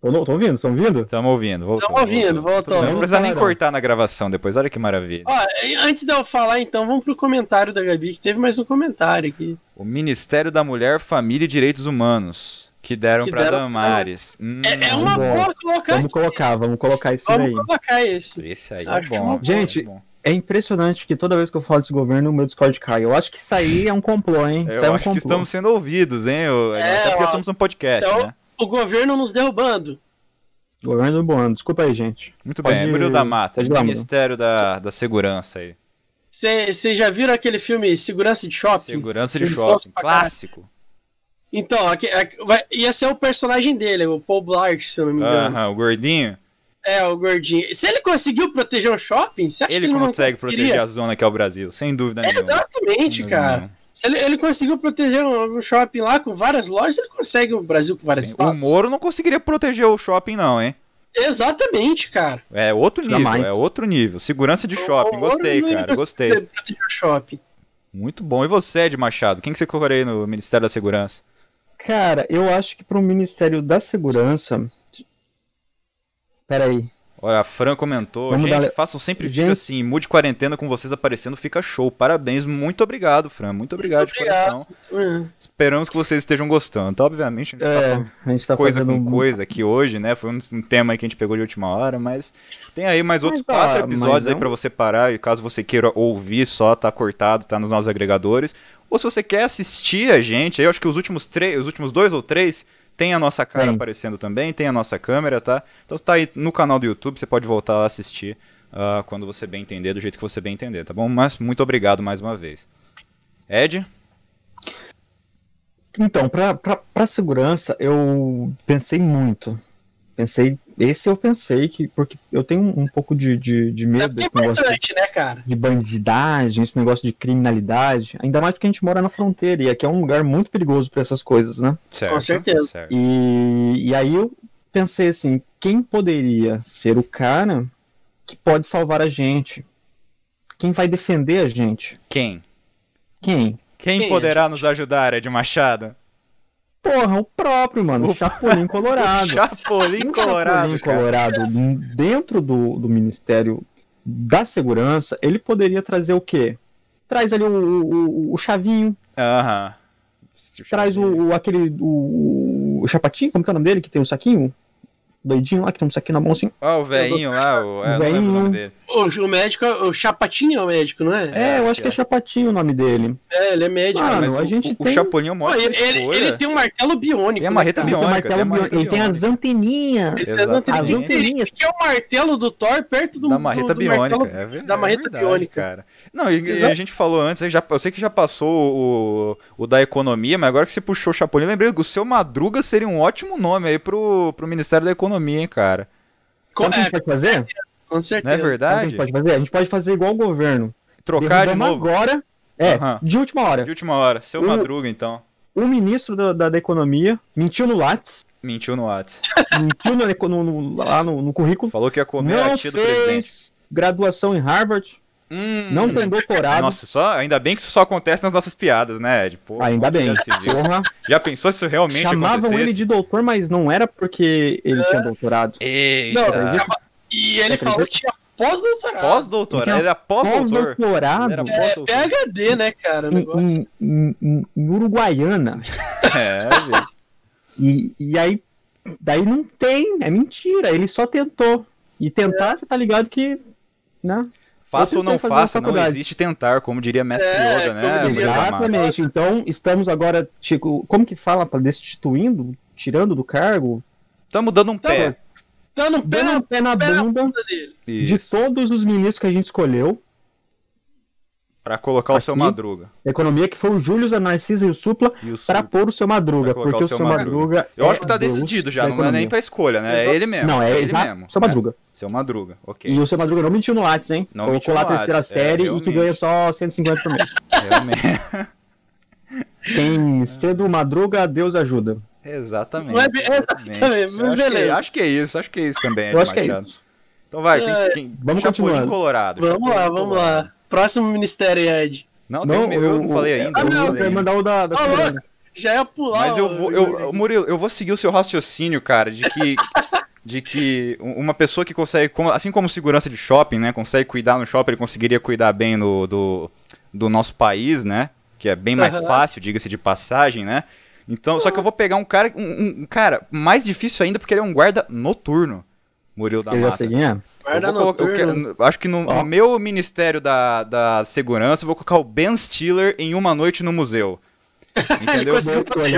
Tô ouvindo? Estão ouvindo? Tamo ouvindo, voltou. Tamo ouvindo, voltou. Não precisa nem cortar na gravação depois, olha que maravilha. ó, antes de eu falar, então, vamos pro comentário da Gabi, que teve mais um comentário aqui. O Ministério da Mulher, Família e Direitos Humanos. Que deram Que pra deram- Damares. Hum, É, é uma bom. boa colocar Vamos colocar, vamos colocar isso Vamos daí. colocar esse. Esse aí Acho é uma bom. boa. Gente, é bom. É impressionante que toda vez que eu falo desse governo, o meu Discord cai. Eu acho que isso aí é um complô, hein? Isso aí é Eu um acho que estamos sendo ouvidos, hein? ô- É, Até porque ó, somos um podcast, Isso é o- né? O governo nos derrubando. Governo do bom. Desculpa aí, gente. Muito Pode- bem, Murilo da Mata, pode Ministério da, da Segurança aí. Vocês já viram aquele filme Segurança de Shopping? Segurança de shopping, clássico. Então, aqui, aqui- vai- ia ser o personagem dele, o Paul Blart, se eu não me engano. Aham, o gordinho. É, o gordinho. Se ele conseguiu proteger o shopping, você acha Ele que ele consegue não proteger a zona que é o Brasil, sem dúvida É, nenhuma. exatamente, cara. Se ele, ele conseguiu proteger um, um shopping lá com várias lojas, ele consegue o Brasil com várias. O estados. Moro não conseguiria proteger o shopping, não, hein? Exatamente, cara. É outro nível, Jamais. é outro nível. Segurança de shopping, O Moro gostei, cara, gostei. Proteger o shopping. Muito bom. E você, Ed Machado? Quem que você correu aí no Ministério da Segurança? Cara, eu acho que para o Ministério da Segurança. Peraí. Olha, a Fran comentou, Vamos gente, dar- façam sempre Gente- vídeo assim, mude quarentena com vocês aparecendo, fica show. Parabéns, muito obrigado, Fran, muito obrigado de obrigado. coração. Hum. Esperamos que vocês estejam gostando. Então, obviamente, a gente tá É, falando a gente tá coisa fazendo com coisa aqui hoje, né? Foi um, um tema aí que a gente pegou de última hora, mas tem aí mais outros Mas, quatro ah, episódios aí pra você parar e caso você queira ouvir só, tá cortado, tá nos nossos agregadores. Ou se você quer assistir a gente, aí eu acho que os últimos três, os últimos dois ou três tem a nossa cara Tem. aparecendo também, tem a nossa câmera, tá? Então tá aí no canal do YouTube, você pode voltar a assistir ah, quando você bem entender, do jeito que você bem entender, tá bom? Mas muito obrigado mais uma vez. Ed? Então, pra segurança, eu pensei muito. Pensei. Esse eu pensei que. Porque eu tenho um, um pouco de, de, de medo é desse negócio de, importante, né, cara? de bandidagem, esse negócio de criminalidade. Ainda mais porque a gente mora na fronteira e aqui é um lugar muito perigoso pra essas coisas, né? Certo, certeza. certo. E, e aí eu pensei assim: quem poderia ser o cara que pode salvar a gente? Quem vai defender a gente? Quem? Quem? Quem Quem, poderá nos ajudar, Ed Machado? Porra, o próprio, mano. O- Chapolin Colorado. Chapolin Colorado, Chapolin. Colorado, dentro do, do Ministério da Segurança, ele poderia trazer o quê? Traz ali o, o, o chavinho, Aham. traz o, o- aquele. O, o chapatinho, como que é o nome dele? Que tem um saquinho? Doidinho lá, que tem um saquinho na mão assim. Ó, o velhinho lá, o... é, o nome Velhinho. O, o médico, é- o Chapatinho é o médico, não é? É, eu acho que é chapatinho o nome dele. É, ele é médico. Mano, mas a o, gente o, o tem- Chapolin é ótima ele, ele- ele tem um martelo biônico. Tem a né, marreta? Ele tem, o Biônica, martelo tem a marreta biônico, ele tem as biônica. anteninhas. Ele, tem, ele, tem, ele que é o martelo do Thor perto do, Da marreta do, do biônica. martelo é ver- da é marreta verdade, biônica. cara. Não, e, e a gente falou antes, já, eu sei que já passou o, o da economia, mas agora que você puxou o Chapolin, eu lembrei que o seu Madruga seria um ótimo nome aí pro, pro Ministério da Economia, hein, cara. Com, Sabe o que a é, gente pode fazer? Com Não certeza. é Sabe o que a verdade? gente pode fazer? A gente pode fazer igual o governo. Trocar de novo. agora. É, Aham. de última hora. De última hora. Seu O- Madruga, então. O ministro da, da, da Economia mentiu no Lattes, Mentiu no Whats. mentiu no, no- no- lá no, no currículo, Falou que ia comer a não tia do presidente. graduação em Harvard, Hum. não tem doutorado. Nossa, só, ainda bem que isso só acontece nas nossas piadas, né, Ed? Pô, Ainda bem. Porra, Já pensou se isso realmente chamavam acontecesse? ele de doutor, mas não era porque ele tinha doutorado. Eita. Não, E ele É, falou que tinha pós-doutorado. Pós-doutor, ele era pós-doutor. Pós-doutorado era É, pós-doutor. PHD, né, cara? O em, negócio. em- em- em- em Uruguaiana. É, velho. E, e aí, daí não tem, é mentira, ele só tentou. E tentar, você tá ligado que, né? Faça ou não fazer faça, não existe tentar, como diria Mestre É, Yoda, né? Exatamente. Então, estamos agora, tipo, como que fala, pra destituindo, tirando do cargo, Estamos dando um pé. Dando um pé dando um pé na pé na bunda bunda dele. de Isso. todos os ministros que a gente escolheu. Pra colocar o seu Aqui. Madruga. Economia que foi o Júlio, a Narcisa e o Supla E o para Sul. pôr o seu Madruga, Pra colocar porque o o seu seu Madruga. Eu é acho que tá decidido já, não é nem pra escolha, né? É ele mesmo. Não, é, ele ele tá- mesmo. seu? Madruga. Seu Madruga, ok. E o seu Madruga não mentiu no Lattes, hein? Não Colocou mentiu lá a terceira é, série e que ganha só 150 por mês. Realmente. Quem cedo Madruga, Deus ajuda. Exatamente. Não é exatamente, Eu mas acho, que, beleza. acho que é isso, acho que é isso também, Eu Ed acho que é Machado. isso. Então vai, quem, É, quem, vamos Chapolin continuando. Colorado. Vamos Chapolin lá, vamos Colorado. lá. Próximo ministério, Ed. Não, tem o meu, eu não falei ainda. Ah, eu não não, Eu ia mandar o da, da Ah, Fernanda. Já ia pular. Mas eu vou, eu, Murilo, eu vou seguir o seu raciocínio, cara, de que de que uma pessoa que consegue, como- assim como segurança de shopping, né, consegue cuidar no shopping, ele conseguiria cuidar bem no, do, do nosso país, né, que é bem mais Aham. fácil, diga-se de passagem, né. Então, só que eu vou pegar um cara, um, um- cara mais difícil ainda porque ele é um guarda noturno, Murilo da Eu já Mata. sei quem é. Guarda Eu eu noturno. quero- acho que no, no Ó. meu Ministério da, da Segurança eu vou colocar o Ben Stiller em Uma Noite no Museu. Entendeu?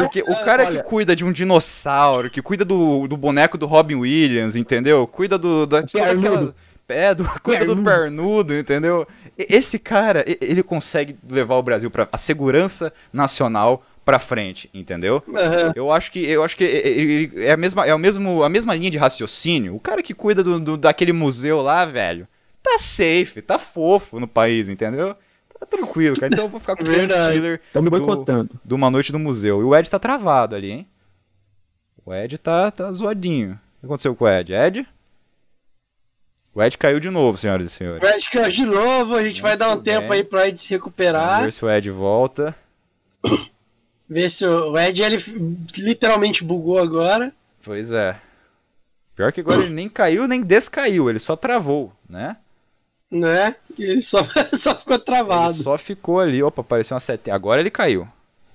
Porque o cara que cuida de um dinossauro, que cuida do, do boneco do Robin Williams, entendeu? Cuida do. Da, aquela-. É, do, cuida do Pernudo. entendeu? Esse cara, ele consegue levar o Brasil para a segurança nacional pra frente, entendeu? Aham. Eu acho que eu acho que ele- ele- é a mesma é o mesmo a mesma linha de raciocínio. O cara que cuida do, do- daquele museu lá, velho, tá safe, tá fofo no país, entendeu? Tá tranquilo, cara. Então eu vou ficar com o Ben. Stiller Estão me do, boicotando. do Uma Noite no Museu. E o Ed tá travado ali, hein? O Ed tá, tá zoadinho. O que aconteceu com o Ed? Ed? O Ed caiu de novo, senhoras e senhores. Vai ficar de novo, a gente vai dar um Muito tempo bem. aí pra Ed se Vamos recuperar. ver se o Ed volta. Vê se o o Ed ele literalmente bugou agora. Pois é. Pior que agora ele nem caiu nem descaiu, ele só travou, né? Né? E só, só ficou travado. Ele só ficou ali. Opa, apareceu uma sete. Agora ele caiu.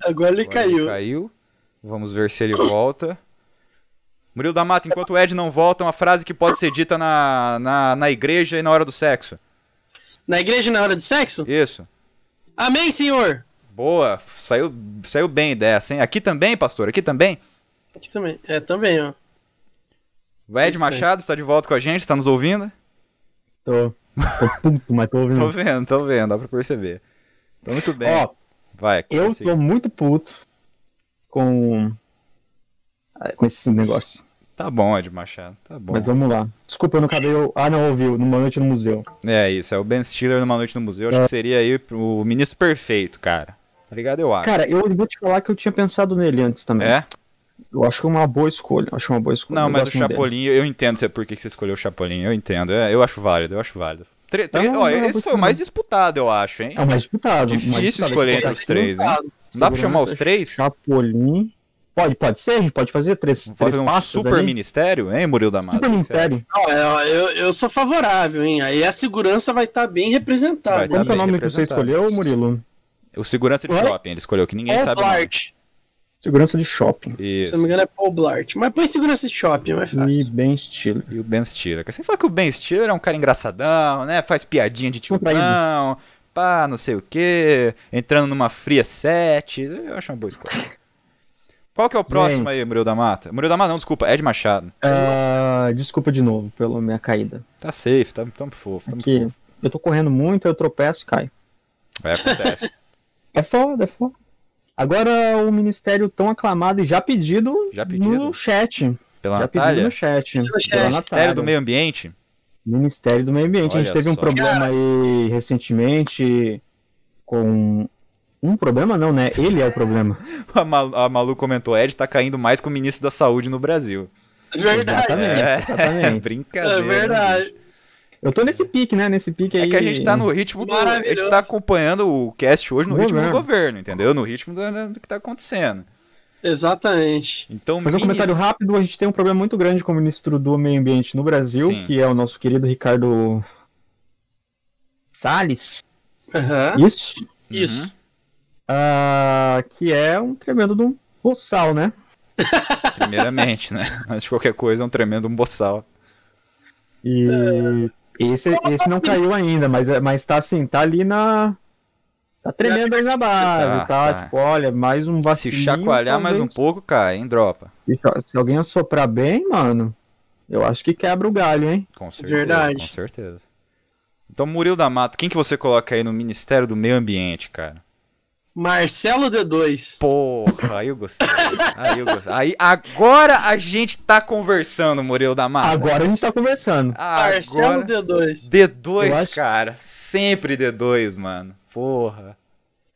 Agora ele Agora caiu. Ele caiu. Vamos ver se ele volta. Murilo da Mata, enquanto o Ed não volta, uma frase que pode ser dita na, na, na igreja e na hora do sexo. Na igreja na hora do sexo? Isso. Amém, senhor! Boa. Saiu, saiu bem dessa, hein? Aqui também, pastor? Aqui também? Aqui também. É, também, ó. O Ed Isso. Machado está de volta com a gente, está nos ouvindo? Tô, tô puto, mas tô ouvindo. Tô vendo, tô vendo, dá pra perceber. Então, muito bem. Ó, Vai, eu consiga. tô muito puto com. com esse negócio. Tá bom, Ed Machado, tá bom. Mas vamos lá. Desculpa, eu não acabei. Eu... Ah, não, ouviu. Numa noite no museu. É isso, é o Ben Stiller numa noite no museu. Acho que seria aí o ministro perfeito, cara. Tá ligado? Eu acho. Cara, eu vou te falar que eu tinha pensado nele antes também. É? Eu acho uma boa escolha. Acho uma boa escolha. Não, Eu mas o muito dele. Chapolin, eu entendo você- por que você escolheu o Chapolin. Eu entendo. É, eu acho válido, eu acho válido. Tre- tre- Não, ó, não, esse foi o mais disputado, eu acho, hein? É o mais disputado. mais Difícil disputado. escolher entre os três, hein? Não dá pra chamar os três? Chapolin. Pode, pode ser, a gente pode fazer três. Três fazer um super ali. ministério, hein, Murilo da Mata? Super ministério. Não, eu, eu, sou favorável, hein? Aí a segurança vai estar bem representada. Vai tá que é o nome que você escolheu, Murilo? O segurança de Olha. shopping, ele escolheu, que ninguém Paul sabe. Blart. Segurança de shopping. Se Isso. não me engano é Paul Blart. Mas põe segurança de shopping, é mais E fácil. bem estilo. E o Ben Stiller. Você fala que o Ben Stiller é um cara engraçadão, né? Faz piadinha de tiozão, pá, não sei o quê, entrando numa fria set. Eu acho uma boa escolha. Qual que é o próximo Gente. aí, Murilo da Mata? Murilo da Mata não, desculpa, Ed Machado. Ah, desculpa de novo pela minha caída. Tá safe, tá, tamo fofo, tamo Aqui, fofo. eu tô correndo muito, eu tropeço e caio. Vai, acontece. É foda, é foda. Agora o ministério tão aclamado e já pedido, Já pedido. no chat. Pela já pedido Natália, no chat. No chat. Pela Ministério do Meio Ambiente. Ministério do Meio Ambiente. a gente Olha teve um só. problema aí recentemente com. Um problema não, né? Ele é o problema. A Malu, a Malu comentou, Ed tá caindo mais que o ministro da Saúde no Brasil. Verdade. Exatamente. É, exatamente. brincadeira. É verdade. Eu tô nesse pique, né? Nesse pique aí. É que a gente tá no ritmo do. A gente tá acompanhando o cast hoje no ritmo do Governo. governo, entendeu? No ritmo do, do que tá acontecendo. Exatamente. Então, Fazer um comentário rápido, a gente tem um problema muito grande com o ministro do Meio Ambiente no Brasil, Sim. que é o nosso querido Ricardo Salles. Aham. Isso. Uhum. Isso. Ah, que é um tremendo de um boçal, né? Primeiramente, né? Mas de qualquer coisa é um tremendo um boçal. E esse, esse não caiu ainda, mas, mas tá assim, tá ali na. Tá tremendo aí na base, Tá, tá? tá. Tipo, olha, mais um Se vacilinho. chacoalhar mais um talvez- pouco, cai, hein? Dropa. Se, se alguém assoprar bem, mano, eu acho que quebra o galho, hein? Com certeza. Verdade. Com certeza. Então, Murilo da Mata, quem que você coloca aí no Ministério do Meio Ambiente, cara? Marcelo D2. Porra, aí eu gostei. Aí eu gostei. Aí, agora a gente tá conversando, Murilo da Mata. Agora a gente tá conversando. Marcelo Agora... D2. D2, Eu acho- cara. Sempre D2, mano. Porra.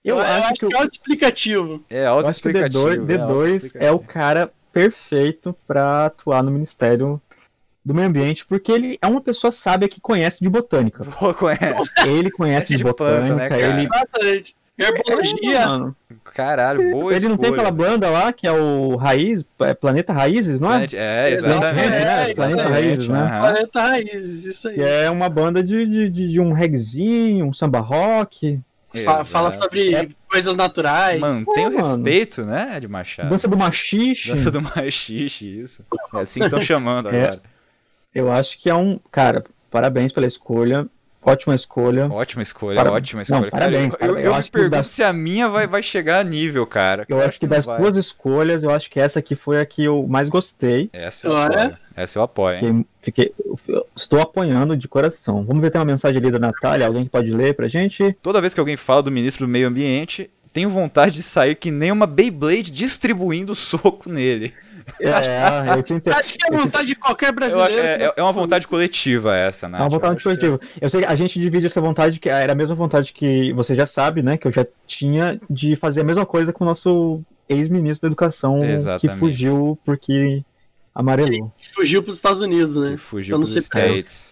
Eu, Eu, acho, acho que é autoexplicativo. É autoexplicativo. D2, D2 é o cara perfeito pra atuar no Ministério do Meio Ambiente, porque ele é uma pessoa sábia que conhece de botânica. Pô, conhece. Ele conhece de, De planta, botânica, né, cara? ele. Exatamente. Herbologia. Mano, Caralho, boa ele não tem escolha. aquela banda lá que é o Raiz, é Planeta Raízes, não é? Planet- É, exatamente. Exatamente, É, Planeta exatamente, Raízes, né? aham. Planeta Raízes, isso aí. Que é uma banda de, de, de, de um reggaezinho, um samba rock, Fa- fala Exato. sobre É. coisas naturais. Mantém o É, mano. respeito, né, de Machado? dança do machixe. Dança do machixe, isso. É assim que estão chamando É. agora. Eu acho que é um. Cara, parabéns pela escolha. Ótima escolha. Ótima escolha, Para- ótima Não, escolha. Cara, parabéns, eu, eu, parabéns. eu Eu me acho que pergunto das- se a minha vai, vai chegar a nível, cara. Eu acho que das não vai. duas escolhas, eu acho que essa aqui foi a que eu mais gostei. Essa eu Olha. apoio. Essa eu apoio, hein? Fiquei, fiquei- eu estou apoiando de coração. Vamos ver se tem uma mensagem ali da Natália. Alguém que pode ler pra gente? Toda vez que alguém fala do ministro do meio ambiente, tenho vontade de sair que nem uma Beyblade distribuindo soco nele. É, eu te entendo. Acho que é a vontade de qualquer Eu acho, brasileiro. é, é- é uma vontade coletiva essa, né? É uma vontade coletiva. Eu sei que a gente divide essa vontade, que era a mesma vontade que você já sabe, né? Que eu já tinha de fazer a mesma coisa com o nosso ex-ministro da Educação, que Exatamente. fugiu porque amarelou. Fugiu para os Estados Unidos, né? Que fugiu ser preso. States.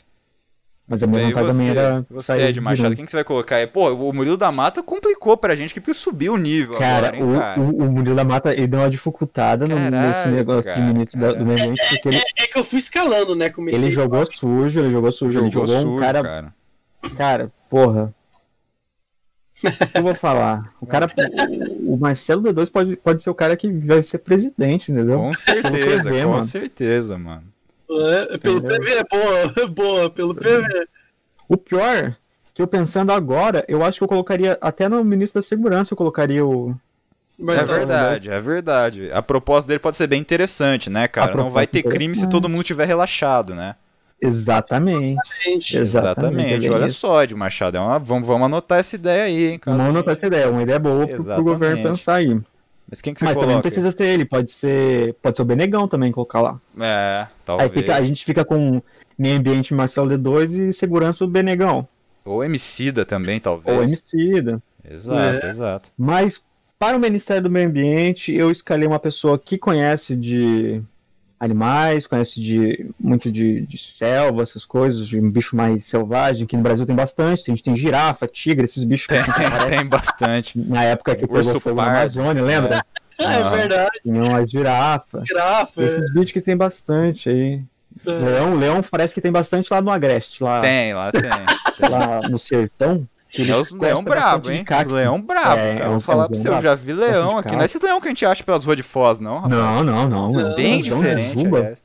Mas a minha Bem, vontade você, também era você sair é de Machado, quem que você vai colocar aí? Pô, o Murilo da Mata complicou pra gente porque subiu o nível Cara, agora, hein, cara? o, o, o Murilo da Mata, ele deu uma dificultada no, Caralho, nesse negócio cara, de ministro do meio ambiente, porque ele, É que eu fui escalando, né? Comecei ele jogou sujo, ele jogou sujo, ele Jogou jogou sujo, um cara, cara. cara, porra. O que eu vou falar? O cara, o, o Marcelo D2 pode, pode ser o cara que vai ser presidente, entendeu? Com certeza, com mano. certeza, mano. É, pelo Entendeu? PV, boa, boa, pelo PV. O pior, que eu pensando agora, eu acho que eu colocaria, até no ministro da segurança, eu colocaria o, Mas é verdade, é verdade. A proposta dele pode ser bem interessante, né, cara? Não vai ter crime se interessante. todo mundo tiver relaxado, né? Exatamente. Exatamente. Exatamente. É Olha isso. só, Ed Machado, é uma... vamos, vamos anotar essa ideia aí, hein, cara. Não anotar essa ideia, uma ideia boa pro, pro Exatamente. governo pensar aí. Mas quem que você Mas também não coloca? precisa ser ele, pode ser, pode ser o Benegão também colocar lá. É, Aí talvez. fica- a gente fica com meio ambiente Marcelo D2 e segurança o Benegão. Ou Emicida também, talvez. Ou Emicida. Exato, É. exato. Mas para o Ministério do Meio Ambiente, eu escalei uma pessoa que conhece de animais, conhece de muito de, de selva, essas coisas, de um bicho mais selvagem, que no Brasil tem bastante. A gente tem girafa, tigre, esses bichos que Tem, tem bastante. na época que Urso pegou fogo na. Amazônia, lembra? Ah, é Ah. verdade, Tinha uma girafa. girafa. Esses bichos que tem bastante aí. é. Leão, leão parece que tem bastante lá no Agreste, lá, Tem, lá tem. lá no sertão. Que É os leão brabo, hein? Os leão brabo, É, cara. é Vou falar é um pra você, eu já vi leão aqui. Não é esse leão que a gente acha pelas ruas de Foz, não, rapaz. Não, não, não. é Bem diferente, Juba. aliás.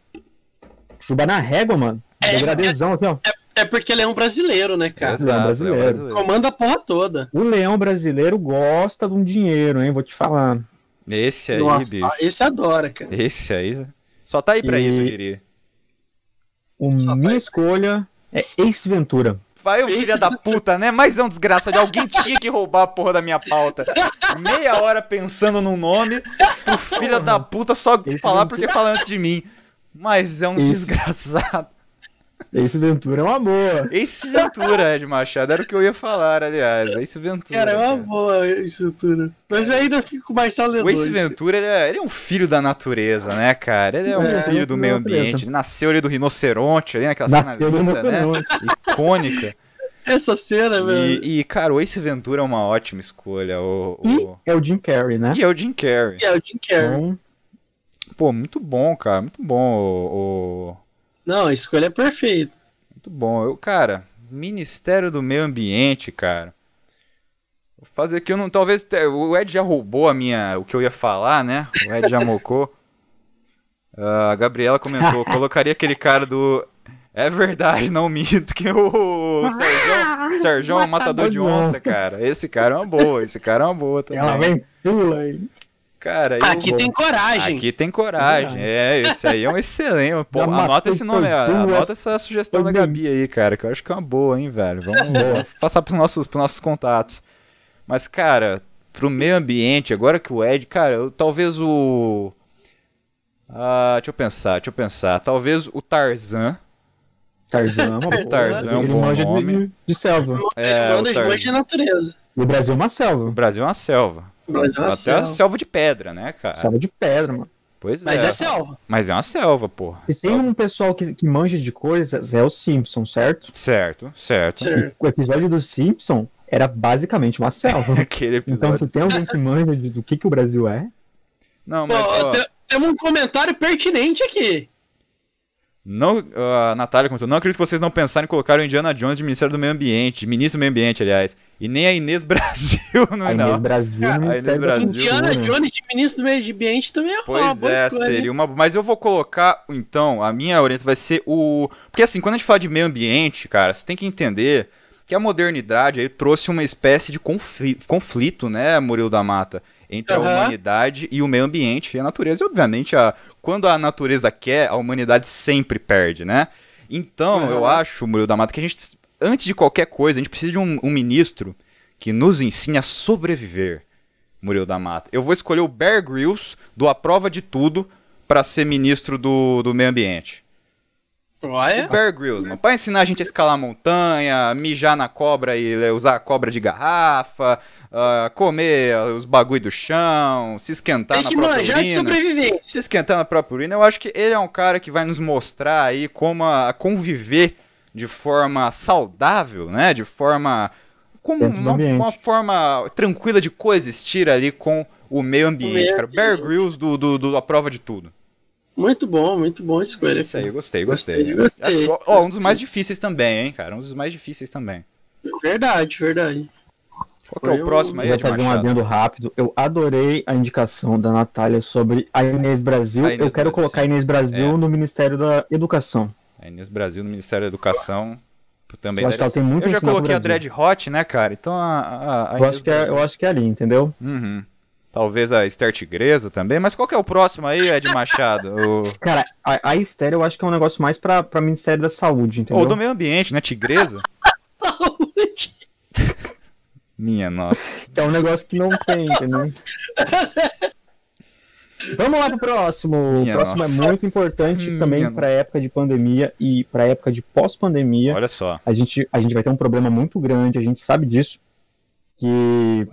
Juba na régua, mano. É, Degradezão aqui, ó. É porque ele é um brasileiro, né, cara? Exato, leão brasileiro. brasileiro. Comanda a porra toda. O leão brasileiro gosta de um dinheiro, hein? Vou te falar. Esse aí, Nossa, bicho. esse adora, cara. Esse aí. Só tá aí pra E- isso, eu diria. O Só minha vai- escolha é Ace Ventura. Vai o filho da puta, né? Mas é um desgraçado. Alguém tinha que roubar a porra da minha pauta. Meia hora pensando num nome pro filho da puta só Esse falar porque fala antes de mim. Mas é um Esse- desgraçado. Ace Ventura é uma boa. Ace Ventura, Ed Machado, era o que eu ia falar, aliás. Ace Ventura. Cara, é uma cara. boa estrutura. Mas eu ainda fico com o Marcelo O Ace D2. Ventura, ele é, ele é um filho da natureza, né, cara? Ele é um É, filho do meio ambiente. Ele nasceu ali do rinoceronte, ali naquela Nasceu cena do linda, né? rinoceronte. Icônica. Essa cena, velho. E, e, cara, o Ace Ventura é uma ótima escolha. O, E o... é o Jim Carrey, né? E é o Jim Carrey. É, o Jim Carrey. Então, Pô, muito bom, cara. Muito bom. O, o- Não, a escolha é perfeita. Muito bom. Eu, cara, Ministério do Meio Ambiente, cara. Vou fazer aqui, eu não. Talvez. O Ed já roubou a minha. O que eu ia falar, né? O Ed já mocou. Ah, a Gabriela comentou, colocaria aquele cara do. É verdade, não minto, que o Sérgio, Sérgio é um matador de onça, cara. Esse cara é uma boa, esse cara é uma boa também. ela vem, pula aí. Cara, eu- Aqui tem coragem. Aqui tem coragem. É, esse aí é um excelente. Pô, anota esse nome, anota essa sugestão da Gabi aí, cara, que eu acho que é uma boa, hein, velho. Vamos, vamos passar pros nossos, pros nossos contatos. Mas, cara, pro meio ambiente, agora que o Ed, cara, eu- talvez o. Ah, deixa eu pensar, deixa eu pensar. Talvez o Tarzan. Tarzan, é uma boa. Tarzan é um bom manja de- nome. De, selva. É, Ele o manda Tarzan. de natureza. E o Brasil é uma O selva. Brasil é uma selva. Brasil é uma Até selva. uma selva de pedra, né, cara? Selva de pedra, mano. Pois Mas é. é selva. Mas é uma selva, pô. E tem um pessoal que, que manja de coisas, é o Simpson, certo? Certo, certo. Certo. O episódio do Simpson era basicamente uma selva. Aquele Então, episódio. se tem alguém que manja de- do que, que o Brasil é, Não, Pô, mas. ó, te- temos um comentário pertinente aqui. Não, a Natália comentou, não acredito que vocês não pensaram em colocar o Indiana Jones de Ministério do Meio Ambiente, de Ministro do Meio Ambiente, aliás. E nem a Inês Brasil, não é a Inês não. Brasil, Cara, a Inês Brasil. Indiana. Jones de ministro do meio ambiente também é uma Pois boa é, escolha. seria uma. Mas eu vou colocar, então, a minha orientação vai ser o. Porque assim, quando a gente fala de meio ambiente, cara, você tem que entender que a modernidade aí trouxe uma espécie de confli- conflito, né, Murilo da Mata? Entre a Aham. humanidade e o meio ambiente e a natureza. E, obviamente, a... quando a natureza quer, a humanidade sempre perde, né? Então, eu Aham. acho, Murilo da Mata, que a gente, antes de qualquer coisa, a gente precisa de um, um ministro que nos ensine a sobreviver. Murilo da Mata. Eu vou escolher o Bear Grylls, do A Prova de Tudo, pra ser ministro do, do meio ambiente. Olha. O Bear Grylls, mano, pra ensinar a gente a escalar a montanha, mijar na cobra e eh, usar a cobra de garrafa, ah, comer os bagulho do chão, se esquentar Tem na que própria manjar de urina. sobrevivência. Se esquentar na própria urina, eu acho que ele é um cara que vai nos mostrar aí como a, a conviver de forma saudável, né? De forma. Como uma, uma forma tranquila de coexistir ali com o meio ambiente, meio cara. Bear Grylls do, do, do A Prova de Tudo. Muito bom, muito bom escolha. Isso aí, gostei, gostei. Gostei, gostei. Ó, ó, um dos mais difíceis também, hein, cara? Um dos mais difíceis também. Verdade, verdade. Qual que é o próximo aí, Já fazer um adendo rápido. Eu adorei a indicação da Natália sobre a Inês Brasil. A Inês eu quero Brasil, colocar a. Inês Brasil É. no Ministério da Educação. A Inês Brasil no Ministério da Educação também Eu acho que ela tem muito Eu já coloquei a. Dread Hot, né, cara? Então a, a, a Eu Inês acho, que é, eu acho que é ali, entendeu? Uhum. Talvez a Esther Tigresa também, mas qual que é o próximo aí, Ed Machado? o... Cara, a, a Estéreo eu acho que é um negócio mais pra, pra Ministério da Saúde, entendeu? Ou do meio ambiente, né? Tigresa? Saúde. Minha nossa. É um negócio que não tem, entendeu? Vamos lá pro próximo. Minha o próximo nossa. é muito importante Minha também pra época de pandemia e pra época de pós-pandemia. Olha só. A gente, a gente vai ter um problema muito grande, a gente sabe disso. Que.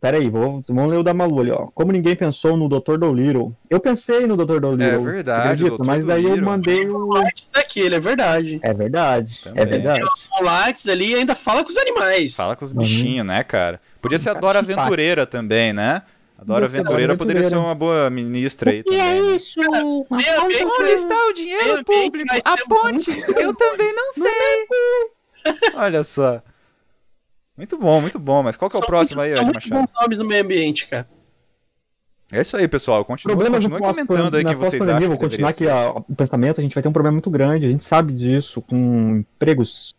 Peraí, vou, vamos ler o da Malu ali, ó. Como ninguém pensou no Dr. Dolittle. Eu pensei no Dr. Dolittle. É verdade, acredita? Mas daí eu mandei o. Lattes daquele, é verdade. É verdade, Também. é verdade. O Lattes ali ainda fala com os animais. Fala com os Uhum. bichinhos, né, cara? Podia ser a Cara, Dora. Aventureira também, né? A Dora Podia ser a Dora Aventureira poderia ser uma boa ministra aí também. né? isso? Ambiente, Onde está o dinheiro público? A ponte? Eu também não sei. Olha só. Muito bom, muito bom. Mas qual que é o São próximo muito- aí, São muito Machado? bons nomes no meio ambiente, cara. É isso aí, pessoal. No continue pós comentando aí na quem vocês pós-pandemia, acham vou que continuar aqui o pensamento, a gente vai ter um problema muito grande, a gente sabe disso, com empregos,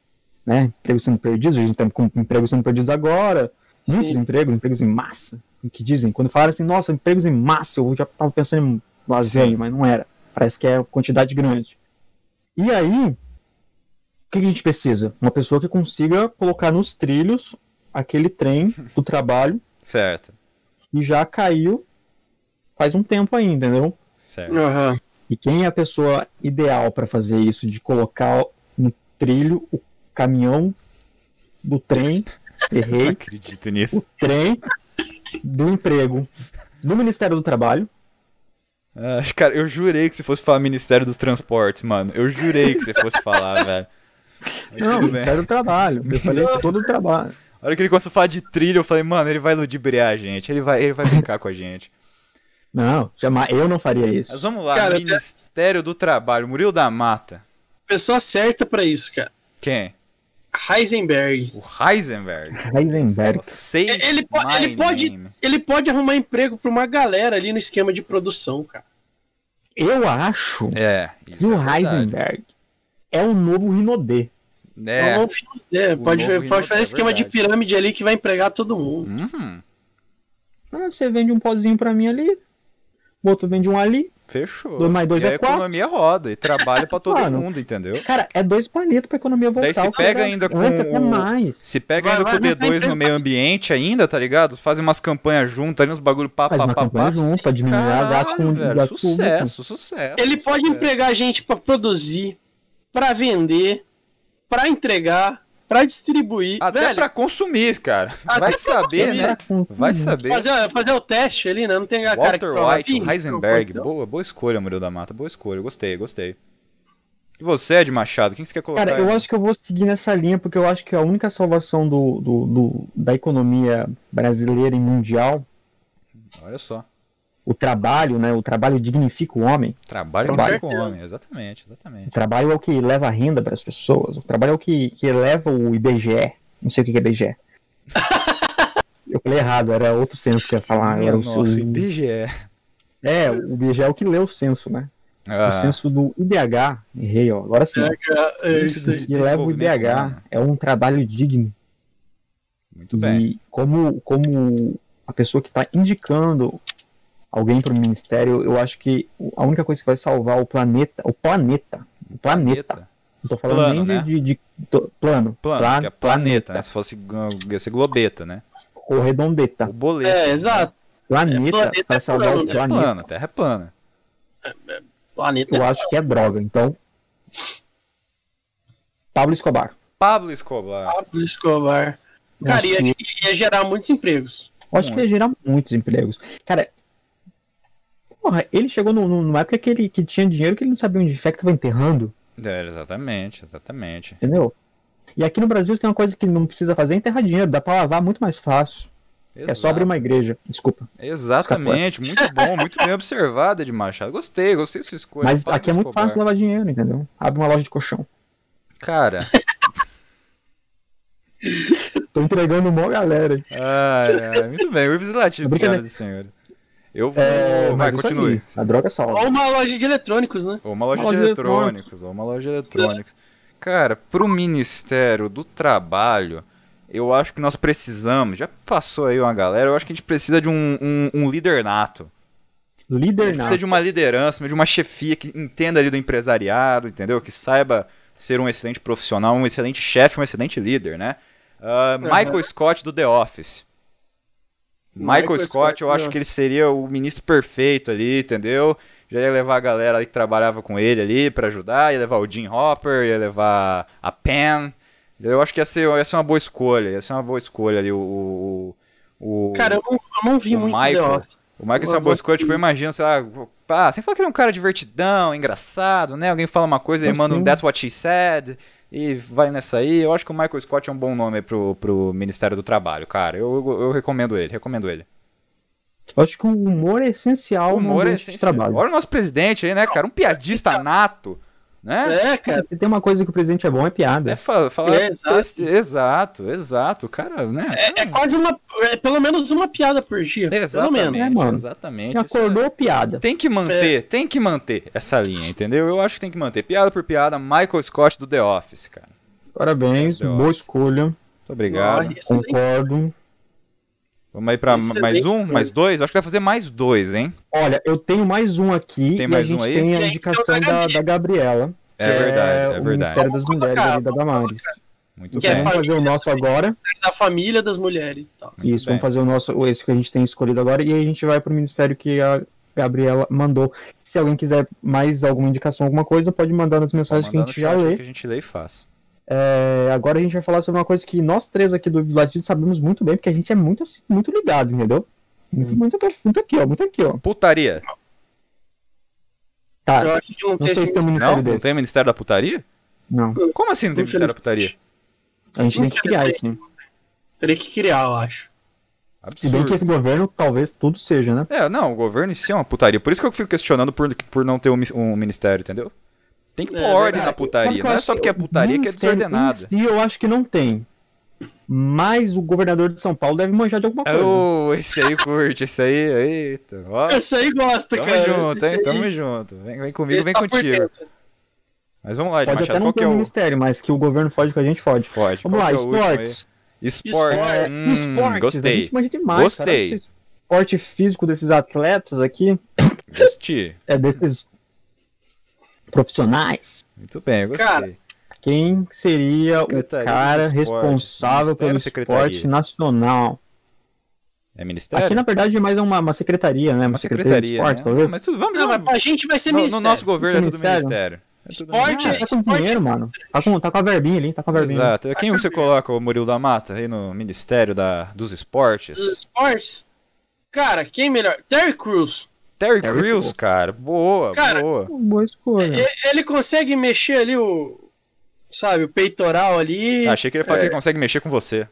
né, empregos sendo perdidos, a gente com empregos sendo perdidos agora, muitos Sim. empregos, empregos em massa, o que dizem, quando falaram assim, nossa, empregos em massa, eu já tava pensando em lasanha, Sim. mas não era, parece que é quantidade grande. E aí, o que a gente precisa? Uma pessoa que consiga colocar nos trilhos aquele trem do trabalho Certo, e já caiu faz um tempo aí, entendeu? certo. Aham. E quem é a pessoa ideal para fazer isso? De colocar no trilho o caminhão do trem, Não errei, acredito nisso. o trem do emprego no Ministério do Trabalho. Ah, cara, eu jurei que você fosse falar Ministério dos Transportes, mano. Eu jurei que você fosse falar, velho. Mas Não. Ministério do Trabalho. Eu falei todo o trabalho. A hora que ele começou a falar de trilha, eu falei, mano, ele vai ludibriar a gente. Ele vai, ele vai brincar com a gente. Não, jamais, eu não faria Mas isso. vamos lá, Cara, Ministério do Trabalho, Murilo da Mata. Pessoa certa pra isso, cara. Quem? Heisenberg. O Heisenberg. Heisenberg. Ele, po- ele pode, name. ele pode arrumar emprego pra uma galera ali no esquema de produção, cara. Eu acho É, que o é verdade. Heisenberg é o novo Rinodê. É. É, O pode, novo pode fazer é esquema de verdade. pirâmide ali que vai empregar todo mundo. Uhum, Ah, você vende um pozinho pra mim ali, o outro vende um ali. Fechou. Dois mais dois e é a economia roda e trabalha pra todo Mano. mundo, entendeu? Cara, é dois palitos pra economia voltar. Daí se cara pega ainda com Antes até o- mais. Se pega Vai- ainda vai- com o não tem D2 no meio ambiente ainda, tá ligado? Fazem umas campanhas juntas ali, uns bagulho pá, Faz pá, uma pá, campanha pá. junto pra diminuir a gasto com velho, gasto público. sucesso, sucesso. Ele pode sucesso. empregar gente pra produzir, pra vender, pra entregar, pra distribuir. Até Velho, pra consumir, cara. Até Vai saber, consumir. né? Vai saber. fazer, fazer o teste ali, né? Não tem a cara que Walter fala, White, "Ih, o Heisenberg. Boa, boa escolha, Murilo da Mata. Boa escolha. Gostei, gostei. E você, Ed Machado, quem que você quer colocar? Cara, eu aí? acho que eu vou seguir nessa linha, porque eu acho que a única salvação do, do- do- da economia brasileira e mundial, Olha só. O trabalho, né? O trabalho dignifica o homem. Trabalho Com com certeza. o homem. Exatamente, O exatamente. trabalho é o que leva a renda para as pessoas. O trabalho é o que, que eleva o IBGE. Não sei o que é IBGE. eu falei errado, era outro censo que eu ia falar. Era o, nossa, o- IBGE. É, o IBGE é o que lê o censo, né? O Ah, censo do IDH. Errei, ó. Agora sim. É, é isso aí. que leva o IDH. É um trabalho digno. muito bem. E como, como a pessoa que está indicando alguém para o ministério, eu acho que a única coisa que vai salvar o planeta, o planeta, o planeta, não tô falando Plano, nem de, né? de, de- to- plano, Plano, pla- que é planeta, né? Se fosse ia ser globeta, né? ou redondeta. O boleto. É, exato. Planeta, É, planeta para é salvar plano, o né? É planeta, plana, Terra é plana. Planeta. eu acho que é droga. Então, Pablo Escobar. Pablo Escobar. Pablo Escobar. Cara, acho ia, que- ia gerar muitos empregos. Eu acho que ia gerar muitos empregos. Cara, porra, ele chegou no- no- numa época que ele que tinha dinheiro que ele não sabia onde é que tava enterrando. É, exatamente, exatamente. Entendeu? E aqui no Brasil você tem uma coisa que não precisa fazer é enterrar dinheiro, dá pra lavar muito mais fácil. É só abrir uma igreja. Desculpa. Exatamente, muito bom, muito bem observado, de Machado. Gostei, gostei da sua escolha. Mas Pablo aqui é muito fácil lavar dinheiro, entendeu? Abre uma loja de colchão. Cara, Tô entregando uma galera. ai, ai, muito bem, legislativo, Brincadeira. senhoras e senhores. Eu vou. É, Vai, continue. aí, A droga salva. Ou uma loja de eletrônicos, né? Ou uma loja, Uma de loja de eletrônicos, ou uma loja de eletrônicos. Cara, pro Ministério do Trabalho, eu acho que nós precisamos, já passou aí uma galera, eu acho que a gente precisa de um, um, um líder nato. A Líder gente nato. precisa de uma liderança, de uma chefia que entenda ali do empresariado, entendeu? Que saiba ser um excelente profissional, um excelente chefe, um excelente líder, né? Ah, Michael Scott do The Office. Michael, Michael Scott, Scott, eu acho não. que ele seria o ministro perfeito ali, entendeu? Já ia levar a galera ali que trabalhava com ele ali pra ajudar, ia levar o Jim Hopper, ia levar a Pen. Eu acho que ia ser, ia ser uma boa escolha, ia ser uma boa escolha ali o... o, o Cara, eu não, eu não vi muito Michael, o Michael Eu é uma boa escolha, tipo, imagina, sei lá, pá, você fala que ele é um cara divertidão, engraçado, né? Alguém fala uma coisa, ele manda um. That's What She Said e vai nessa aí. Eu acho que o Michael Scott é um bom nome aí pro, pro Ministério do Trabalho, cara. Eu, eu, eu recomendo ele, recomendo ele. Eu acho que o humor é essencial O humor no é essencial. trabalho. Olha o nosso presidente aí, né, cara? Um piadista nato, né? É, cara. Se tem uma coisa que o presidente é bom, é piada. É, fala, fala É, exato. exato, exato, cara, né? É, é quase uma. É pelo menos uma piada por dia. Pelo Exatamente, menos. É, mano. exatamente. Isso é- acordou, piada. Tem que manter, tem que manter essa linha, entendeu? Eu acho que tem que manter. Piada por piada, Michael Scott do The Office, cara. Parabéns, boa escolha. Muito obrigado. Nossa. Concordo. Vamos aí pra Excelente mais um, mais dois? Eu acho que vai fazer mais dois, hein? Olha, eu tenho mais um aqui Tem e mais a gente um aí? tem a indicação tem o da da, Gabriela. É que verdade, é o verdade. Ministério das Mulheres ali da Damares. Muito Que é bem. Vamos fazer o nosso agora. Da família das mulheres e tal. Muito Isso, bem. vamos fazer o nosso, esse que a gente tem escolhido agora, e aí a gente vai pro ministério que a Gabriela mandou. Se alguém quiser mais alguma indicação, alguma coisa, pode mandar nas mensagens Vou que a mandar gente já chat lê. Que a gente lê e faz. É, agora a gente vai falar sobre uma coisa que nós três aqui do Latido sabemos muito bem, porque a gente é muito, assim, muito ligado, entendeu? Muito, muito, aqui, muito aqui, ó, muito aqui, ó. Putaria. Tá, Eu acho que não não tem se tem um Não? ministério Não desse. tem Ministério da Putaria? Não, Como assim não tem Ministério da Putaria? a gente tem que criar isso, né? Teria que criar, eu acho. Se bem que Absurdo. esse governo, talvez tudo seja, né? É, não, o governo em si é uma putaria. Por isso que eu fico questionando por, por não ter um, um ministério, entendeu? Tem que pôr É, ordem verdade. na putaria. Não é só porque é putaria que é desordenada. si, eu acho que não tem. Mas o governador de São Paulo deve manjar de alguma coisa. Ô, esse aí curte, esse aí, eita. Ó, Esse aí gosta, tamo cara. junto, hein? aí- Tamo junto. Vem, vem comigo, esse vem tá contigo. Mas vamos lá, de Pode Machado, até não ter é um o... ministério, mas que o governo fode com a gente fode. Pode, Vamos qual lá, é esportes. Esporte. Esporte. Hum, esportes. A gostei. gente manja demais. Gostei. Cara. Esporte físico desses atletas aqui, Gostei. é desses profissionais. Muito bem, eu gostei. Cara, Quem seria Secretaria o cara dos Esportes, responsável pelo Secretaria? esporte nacional? é ministério? Aqui, na verdade, é mais uma, uma secretaria, né? Uma de secretaria, esporte, né? talvez. Mas tudo, vamos, não, pra gente vai ser No, no ministério. nosso governo é tudo Ministério? ministério. É tudo Esporte ministério. Ah, tá com esporte- dinheiro, mano. Tá com, tá com a verbinha ali, tá com a verbinha. Exato. Quem você coloca o Murilo da Mata aí no Ministério da, dos Esportes? Dos esportes. Cara, quem melhor? Terry Crews. Terry Terry Crews, Crews. cara. Boa, Cara, boa. Boa escolha. Ele consegue mexer ali o. Sabe, o peitoral ali. Ah, achei que ele ia falar que ele consegue mexer com você.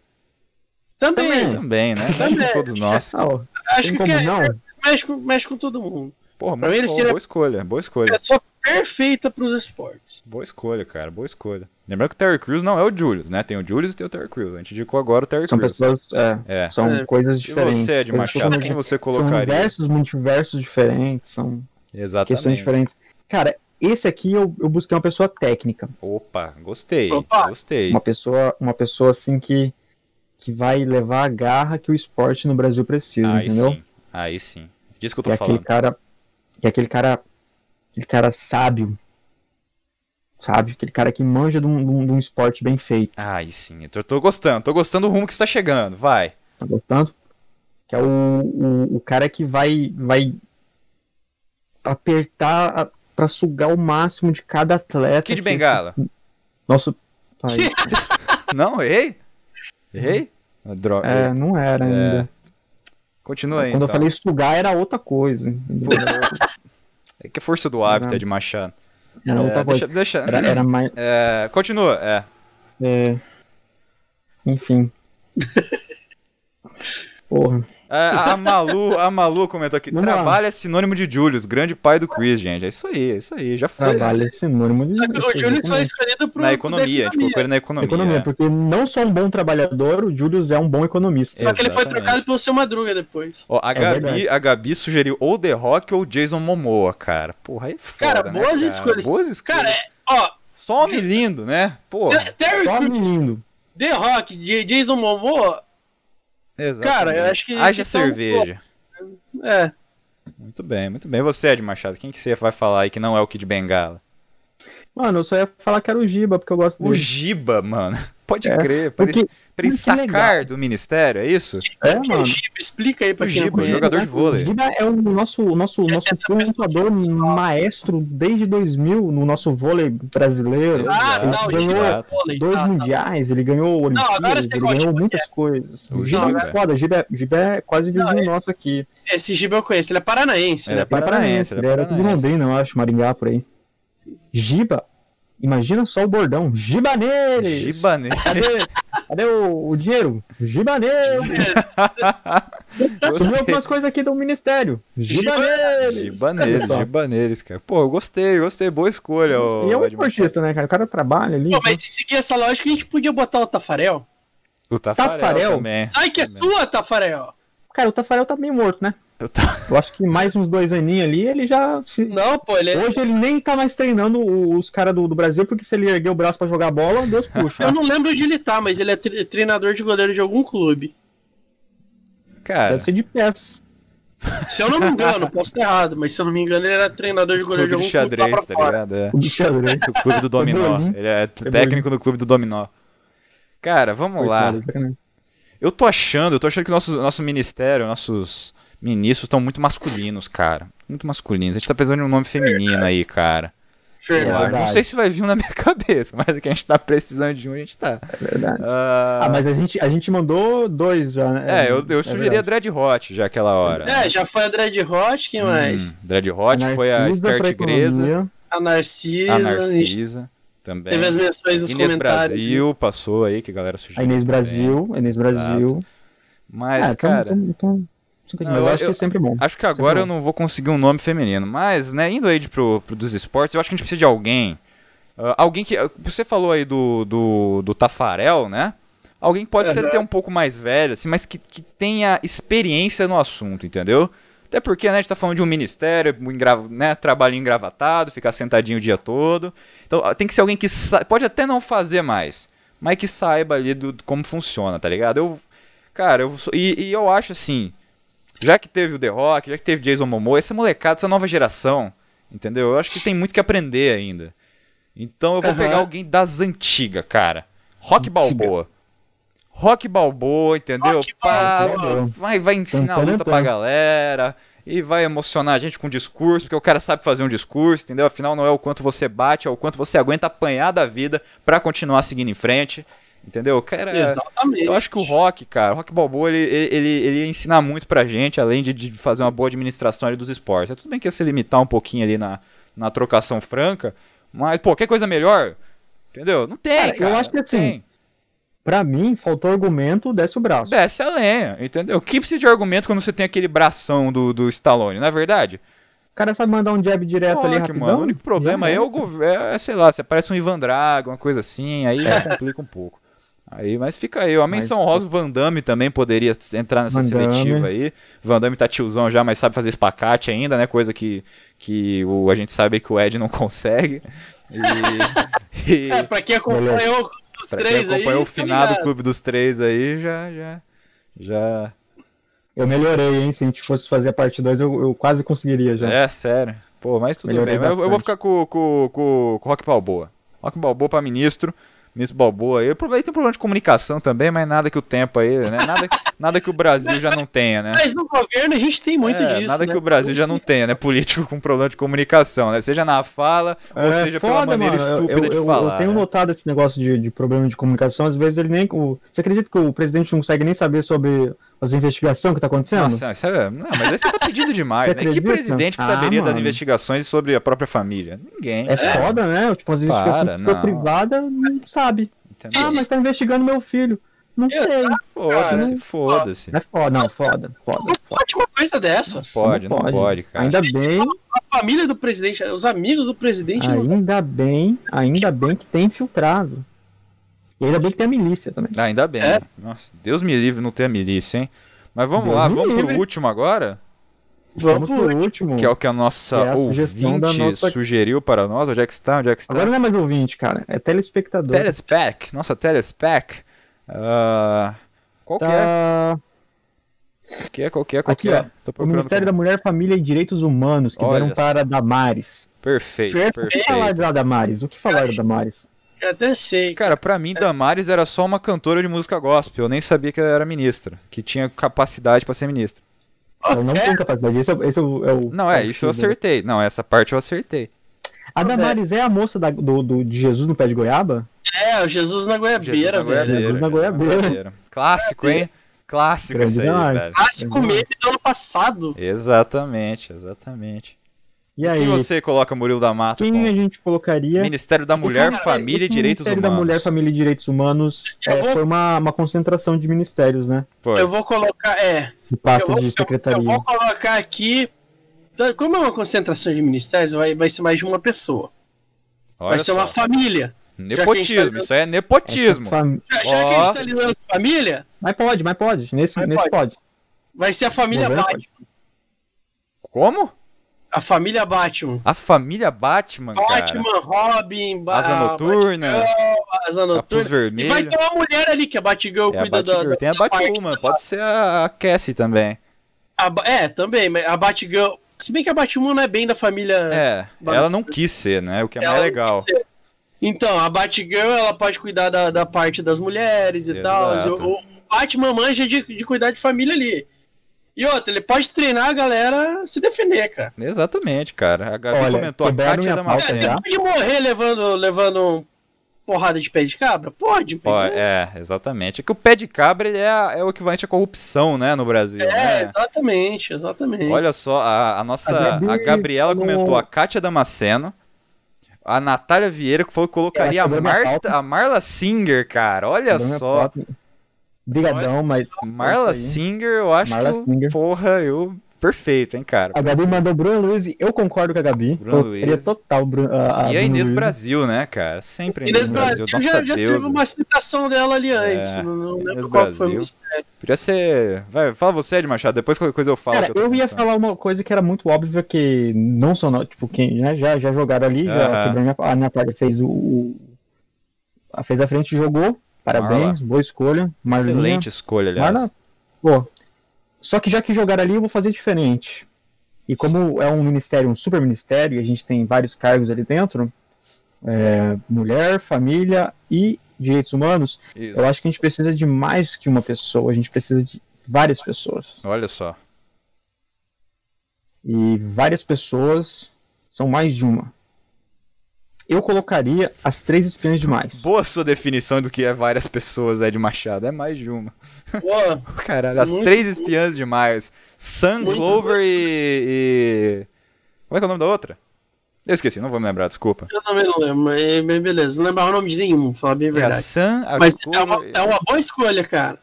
Também. Também. Também, né? Mexe Também. com todos nós. Ah, ó, Acho que quer- não? mexe, com, mexe com todo mundo. Porra, Pra mim ele bom, seria- boa escolha, boa escolha. É só perfeita pros esportes. Boa escolha, cara, boa escolha. Lembrando que o Terry Crews não é o Julius, né? Tem o Julius e tem o Terry Crews. A gente indicou agora o Terry São Crews. pessoas. É, É. são É. coisas E diferentes. você, Ed Coisas Machado, quem você São colocaria? diversos multiversos diferentes, são questões Exatamente. diferentes. Cara, esse aqui eu, eu busquei uma pessoa técnica. Opa, gostei, Opa. gostei. Uma pessoa, uma pessoa assim que, que vai levar a garra que o esporte no Brasil precisa, Aí entendeu? sim, aí sim. Disso que eu tô é aquele falando. cara. Que é aquele cara. Aquele cara sábio. Sabe? Aquele cara que manja de um, de um- de um esporte bem feito. Aí sim, eu tô, tô gostando, tô gostando do rumo que está chegando, vai. Tá gostando? Que é o, o, o cara que vai, vai apertar a, pra sugar o máximo de cada atleta. Kid que Bengala. esse Nosso. Não, errei? Errei? Droga. É, não era ainda. Continua aí, Quando eu então. falei sugar era outra coisa. É que é força do hábito, é de Machado. Era outra É, coisa. deixa, deixa. Era, era mais. É, continua, é. é, Enfim. Porra. É, a Malu, a Malu comentou aqui: trabalho é sinônimo de Julius, grande pai do quiz, gente. É isso aí, é isso aí. Já foi. Trabalho é sinônimo de. Só que o Júlio foi escolhido pro. Na economia, a gente colocou ele na economia. Economia, é. porque não só um bom trabalhador, o Julius é um bom economista. Só que ele foi Exatamente. trocado pelo seu Madruga depois. Ó, a, É Gabi, verdade. a Gabi sugeriu ou The Rock ou Jason Momoa, cara. Porra, aí é foda, Cara, né, boas cara? escolhas. Boas escolhas. Cara, é, ó, Só homem lindo, né? Porra. Terry Só Crews, lindo. The Rock, Jason Momoa, Exatamente. cara, eu acho que. Haja são- cerveja. É. Muito bem, muito bem. Você, Ed Machado, quem que você vai falar aí que não é o Kid Bengala? Mano, eu só ia falar que era o Giba, porque eu gosto O dele. Giba, mano. Pode É, crer. Pra ele, Porque, ele que sacar do ministério, é isso? é, é mano. Giba? Explica aí pra O quem não Giba, conhece. jogador de vôlei. O Giba é o nosso, nosso, nosso Essa contador pessoa- maestro desde 2000 no nosso vôlei brasileiro. Ah, Exato, tá, o ganhou Giba é. Dois tá, tá. mundiais, ele ganhou agora Olimpíadas, você ele ganhou muitas coisas. O Giba Giba. é foda, o Giba é, Giba é quase vizinho Não, é- nosso aqui. Esse Giba eu conheço, ele é paranaense, Ele né? é paranaense, ele ele é era de. Londrina, eu acho, Maringá, por aí. Giba, imagina só o bordão, Giba neles! Giba nele. Cadê, cadê o, o dinheiro? Giba neles! Sumiu Gostei. algumas coisas aqui do ministério. Giba neles! Giba neles, Olha só. giba neles, cara. Pô, eu gostei, gostei. Boa escolha, ô, E é um esportista, né, cara? O cara trabalha ali. Pô, mas se seguir essa lógica, a gente podia botar o Tafarel. O Tafarel, Tafarel? também. Sai que é Também. sua, Tafarel. Cara, o Tafarel tá meio morto, né? Eu ta- Eu acho que mais uns dois aninhos ali, ele já. se- Não, pô, ele é... Hoje ele nem tá mais treinando os caras do, do Brasil, porque se ele erguer o braço pra jogar bola, Deus puxa. Eu não lembro onde ele tá, mas ele é tre- treinador de goleiro de algum clube. Cara, Deve ser de pés. Se eu não me engano, posso estar errado, mas se eu não me engano, ele era treinador de goleiro clube de de algum clube xadrez, pra tá ligado? É. É doido. O clube do dominó. Ele é técnico do clube do dominó. Cara, vamos lá. Eu tô achando, eu tô achando que o nosso, nosso ministério, nossos ministros estão muito masculinos, cara. Muito masculinos. A gente tá precisando de um nome feminino aí, cara. Fernando. acho. Não sei se vai vir um na minha cabeça, mas é que a gente tá precisando de um, a gente tá. É verdade. Ah, Ah, mas a gente, a gente mandou dois já, né? É, eu, eu sugeria a verdade. Dread Hot já aquela hora. É, já foi a Dread Hot, quem mais? Hum, Dread Hot foi a Esther pra Tigresa, economia. A Narcisa. a Narcisa também. Teve as menções nos Inês comentários. Brasil passou aí, que a galera sugeriu. A Inês também. Brasil, a Inês Brasil. Mas, é, tamo- cara, tamo- tamo- Não, mas eu, acho eu- que é sempre bom. acho que agora eu não vou conseguir um nome feminino. Mas, né, indo aí de pro, pro dos esportes, eu acho que a gente precisa de alguém. ah, alguém que. Você falou aí do, do, do Tafarel, né? Alguém que pode ser Aham. até um pouco mais velho, assim, mas que, que tenha experiência no assunto, entendeu? Até porque, né, a gente tá falando de um ministério, um né, trabalhinho engravatado, ficar sentadinho o dia todo. Então ah, tem que ser alguém que sa- pode até não fazer mais, mas que saiba ali do, do como funciona, tá ligado? Eu, cara, eu sou- e, e eu acho assim, já que teve o The Rock, já que teve Jason Momoa, essa molecada, essa nova geração, entendeu? Eu acho que tem muito que aprender ainda. Então eu vou Aham. pegar alguém das antigas, cara. Rock Balboa. Rock Balboa, entendeu? Rock Pá, Balboa. vai, vai ensinar tan, luta pra galera. E vai emocionar a gente com discurso, porque o cara sabe fazer um discurso, entendeu? Afinal, não é o quanto você bate, é o quanto você aguenta apanhar da vida pra continuar seguindo em frente. Entendeu? Cara, Exatamente. eu acho que o Rock, cara, o Rock Balboa, ele, ele, ele, ensinar muito pra gente, além de, de fazer uma boa administração ali dos esportes. É tudo bem que ia se limitar um pouquinho ali na, na trocação franca, mas, pô, quer coisa melhor? Entendeu? Não tem, Cara, cara. eu acho que assim, tem. Pra mim, faltou argumento, desce o braço. Desce a lenha, entendeu? Que precisa de argumento quando você tem aquele bração do, do Stallone, não é verdade? O cara sabe mandar um jab direto ali rapidão. mano, o único problema é era. o governo, é, sei lá, você parece um Ivan Drago, uma coisa assim, aí complica um pouco. Aí, mas fica aí, a menção Mas- rosa, o Van Damme também poderia entrar nessa Van Damme. seletiva aí. Van Damme tá tiozão já, mas sabe fazer espacate ainda, né? Coisa que, que o, a gente sabe que o Ed não consegue. E, e É, pra quem acompanhou os pra quem três aí. acompanhou o tá finado ligado. clube dos três aí, já, já, já... Eu melhorei, hein? Se a gente fosse fazer a parte 2, eu, eu quase conseguiria já. É, sério. Pô, mas tudo Melhorei bem. Mas eu, eu vou ficar com, com, com, com o Rock Balboa. Rock Balboa pra ministro. Ministro Balboa aí. Tem um problema de comunicação também, mas nada que o tempo aí, né? Nada, nada que o Brasil já não tenha, né? Mas no governo a gente tem muito É, disso. nada né? que o Brasil já não tenha, né? Político com problema de comunicação, né? Seja na fala, ou É seja pela foda, maneira mano. Estúpida eu, de eu, falar. Eu tenho né? notado esse negócio de, de problema de comunicação. Às vezes ele nem. O, você acredita que o presidente não consegue nem saber sobre as investigações que tá acontecendo? Nossa, isso é... Não, mas aí você tá pedindo demais, né? Que presidente que Ah, saberia das mano. investigações sobre a própria família? Ninguém. É foda, né? Tipo, as Para, investigações ficou não. privada, não sabe. Entendeu? Ah, mas tá investigando meu filho. Não Exato. sei. Foda-se, foda-se. É foda, não, foda, foda. Não pode uma coisa dessa. Pode, não pode, cara. Ainda bem, A família do presidente, os amigos do presidente não. ainda bem, ainda bem que tem infiltrado. E ainda bem que tem a milícia também. Ah, ainda bem. É. Nossa, Deus me livre não ter a milícia, hein? Mas vamos Deus lá, vamos pro livre. último agora, Vamos Vamos pro último. que é o que a nossa é a ouvinte nossa- sugeriu para nós. Onde é que está? Onde é que está? Agora não é mais ouvinte, cara. É telespectador. Telespec, nossa Telespec. Ah, qual que é? Tá... Qual que é? Qual que é? Qual Aqui, que é? ó. O. Ministério da Mulher, Família e Direitos Humanos, que Olha deram para a Damares. Perfeito, Perfeito. O que falar da Damares? O que falar da Damares? Eu até sei. Cara, pra mim, Damares era só uma cantora de música gospel. Eu nem sabia que ela era ministra. Que tinha capacidade pra ser ministra. Ela não É? tem capacidade. Esse é, esse é o, é o- Não, é é, isso eu acertei. Não, essa parte eu acertei. A Damares é a moça da- do, do- de Jesus no pé de goiaba? É, o Jesus na goiabeira, Jesus na velho. goiabeira, Jesus na goiabeira. Clássico, hein? Clássico isso aí, velho. Clássico meme do ano passado. Exatamente, exatamente. E Quem aí, você coloca Murilo da Mata quem com? a gente colocaria? Ministério da Mulher, Cara, Família e Direitos Ministério Humanos. da Mulher, Família e Direitos Humanos Eu é, vou- foi uma, uma concentração de ministérios, né? Foi. Eu vou colocar. É. De Eu pasta vou, de eu- secretaria. eu vou colocar aqui. tá, Como é uma concentração de ministérios, vai, vai ser mais de uma pessoa. Olha vai ser uma só. família. Nepotismo, isso aí é nepotismo. Fam- Já, já que a gente tá lidando com família, Mas pode, mas pode. Nesse, Mas nesse pode. vai ser a família Batman. Como? A família Batman. A família Batman, cara. Batman, Robin, Ba- Asa Noturna, Batgirl, Asa Noturna. E Vermelho. vai ter uma mulher ali, que a Batgirl É a cuida da, Batgirl. da. Tem a Batwoman, da- pode ser a a Cassie também. a é, também, mas a Batgirl. Se bem que a Batwoman não é bem da família. É, ela não quis ser, né? O que é ela mais legal. Então, a Batgirl, ela pode cuidar da, da parte das mulheres e Exato. tal. O, o Batman manja de, de cuidar de família ali. E outra, ele pode treinar a galera a se defender, cara. Exatamente, cara. A Gabi Olha, comentou a Kátia pauta É, você pode morrer levando, levando porrada de pé de cabra? Pode, mas é, é, exatamente. É que o pé de cabra ele é, a- é o equivalente à corrupção, né, no Brasil. é, né? exatamente, exatamente. Olha só, a, a nossa. A Gabi A Gabriela falou- comentou a Kátia Damasceno. A Natália Vieira que falou que colocaria a, quebrou minha Marta, a Marla Singer, cara. Olha só. foto. Brigadão, mas Marla. Singer, eu acho Marla que. eu- Singer. Porra, eu. Perfeito, hein, cara. a Gabi mandou Bruno Luiz eu concordo com a Gabi. Bruno Luiz. total Bru- a, a E a Bruno Inês Luiz. Brasil, né, cara? Sempre a Inês Brasil Nossa já, já teve uma citação dela ali antes. É, não, não Inês lembro qual que foi o Brasil. mistério. Podia ser. Vai, fala você, Ed Machado, depois qualquer coisa eu falo. Cara, tô eu ia falar uma coisa que era muito óbvia, que não são, no- tipo, quem né, já, já jogaram ali, já a Natália fez o, o- a- fez a frente e jogou, parabéns, boa escolha, Marlinha, Excelente escolha, aliás. Marla, pô, só que já que jogaram ali, eu vou fazer diferente, e como é um ministério, um super ministério, e a gente tem vários cargos ali dentro, é, mulher, família e direitos humanos, Isso. eu acho que a gente precisa de mais que uma pessoa, a gente precisa de várias pessoas. Olha só. E várias pessoas são mais de uma. Eu colocaria as três espiãs demais. Boa sua definição do que é várias pessoas, Ed Machado. É mais de uma. Pô, Caralho, as Muito três espiãs demais. Sun, Muito Clover boa e, e. Como é que é o nome da outra? Eu esqueci, não vou me lembrar, desculpa. eu também não lembro, mas mas beleza. Não lembrava o nome de nenhum, falar bem a É a verdade. Sun, a Mas é uma, é uma boa escolha, cara.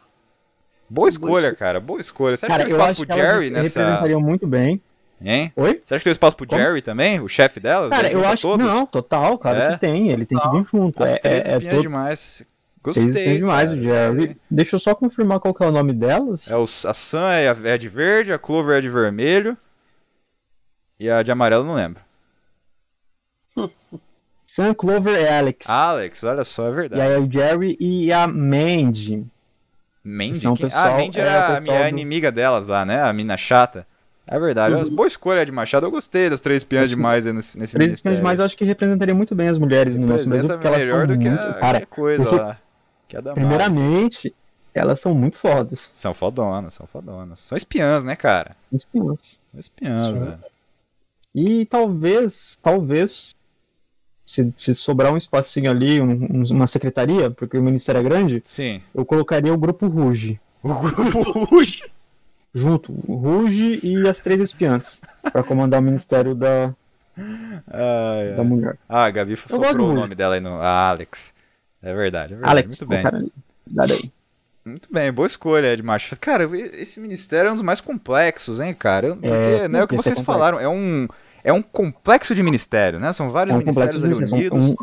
Boa escolha, cara. Boa escolha. Você acha Cara, que tem eu espaço acho pro Jerry nessa. representariam muito bem. Hein? Oi? Você acha que tem espaço pro Como? Jerry também? O chefe delas? Cara, eu acho que todos? não, total, claro É? que tem. Ele tem que vir junto. As é, três é, é todo- demais. Gostei. espiãs demais, cara. o Jerry. Deixa eu só confirmar qual que é o nome delas. É o, a Sun é, a- é de verde, a Clover é de vermelho. E a de amarelo eu não lembro. Sam, Clover e Alex. Alex, olha só, é e verdade. aí o Jerry e a Mandy. Mandy? São quem- pessoal- ah, a Mandy é, era o a minha do- inimiga delas lá, né? A mina chata. É verdade. Uhum. Boa escolha de Machado. Eu gostei das três espiãs demais aí nesse, nesse Três ministério. demais eu acho que representaria muito bem as mulheres no nosso Brasil, porque elas melhor são do que muito... a, Cara, qualquer coisa lá. Que a Damares. primeiramente, elas são muito fodas. São fodonas, são fodonas. São espiãs, né, cara? Espiãs. São espiãs, velho. E talvez, talvez, se, se sobrar um espacinho ali, um- uma secretaria, porque o ministério é grande, Sim. eu colocaria o grupo Ruge. O grupo Ruge. Junto, o Ruge e as três espiãs. Pra comandar o Ministério da, Ai, da ai. Mulher. Ah, a Gabi soprou o nome dela aí no. A Alex. É verdade, é verdade. Alex, Muito bem. cara. Muito bem, boa escolha, Ed Machado. Cara, esse ministério é um dos mais complexos, hein, cara? Porque, É, né, o que é vocês complexo. falaram, é um, é um complexo de ministério, né? São vários É um ministérios de ali unidos. um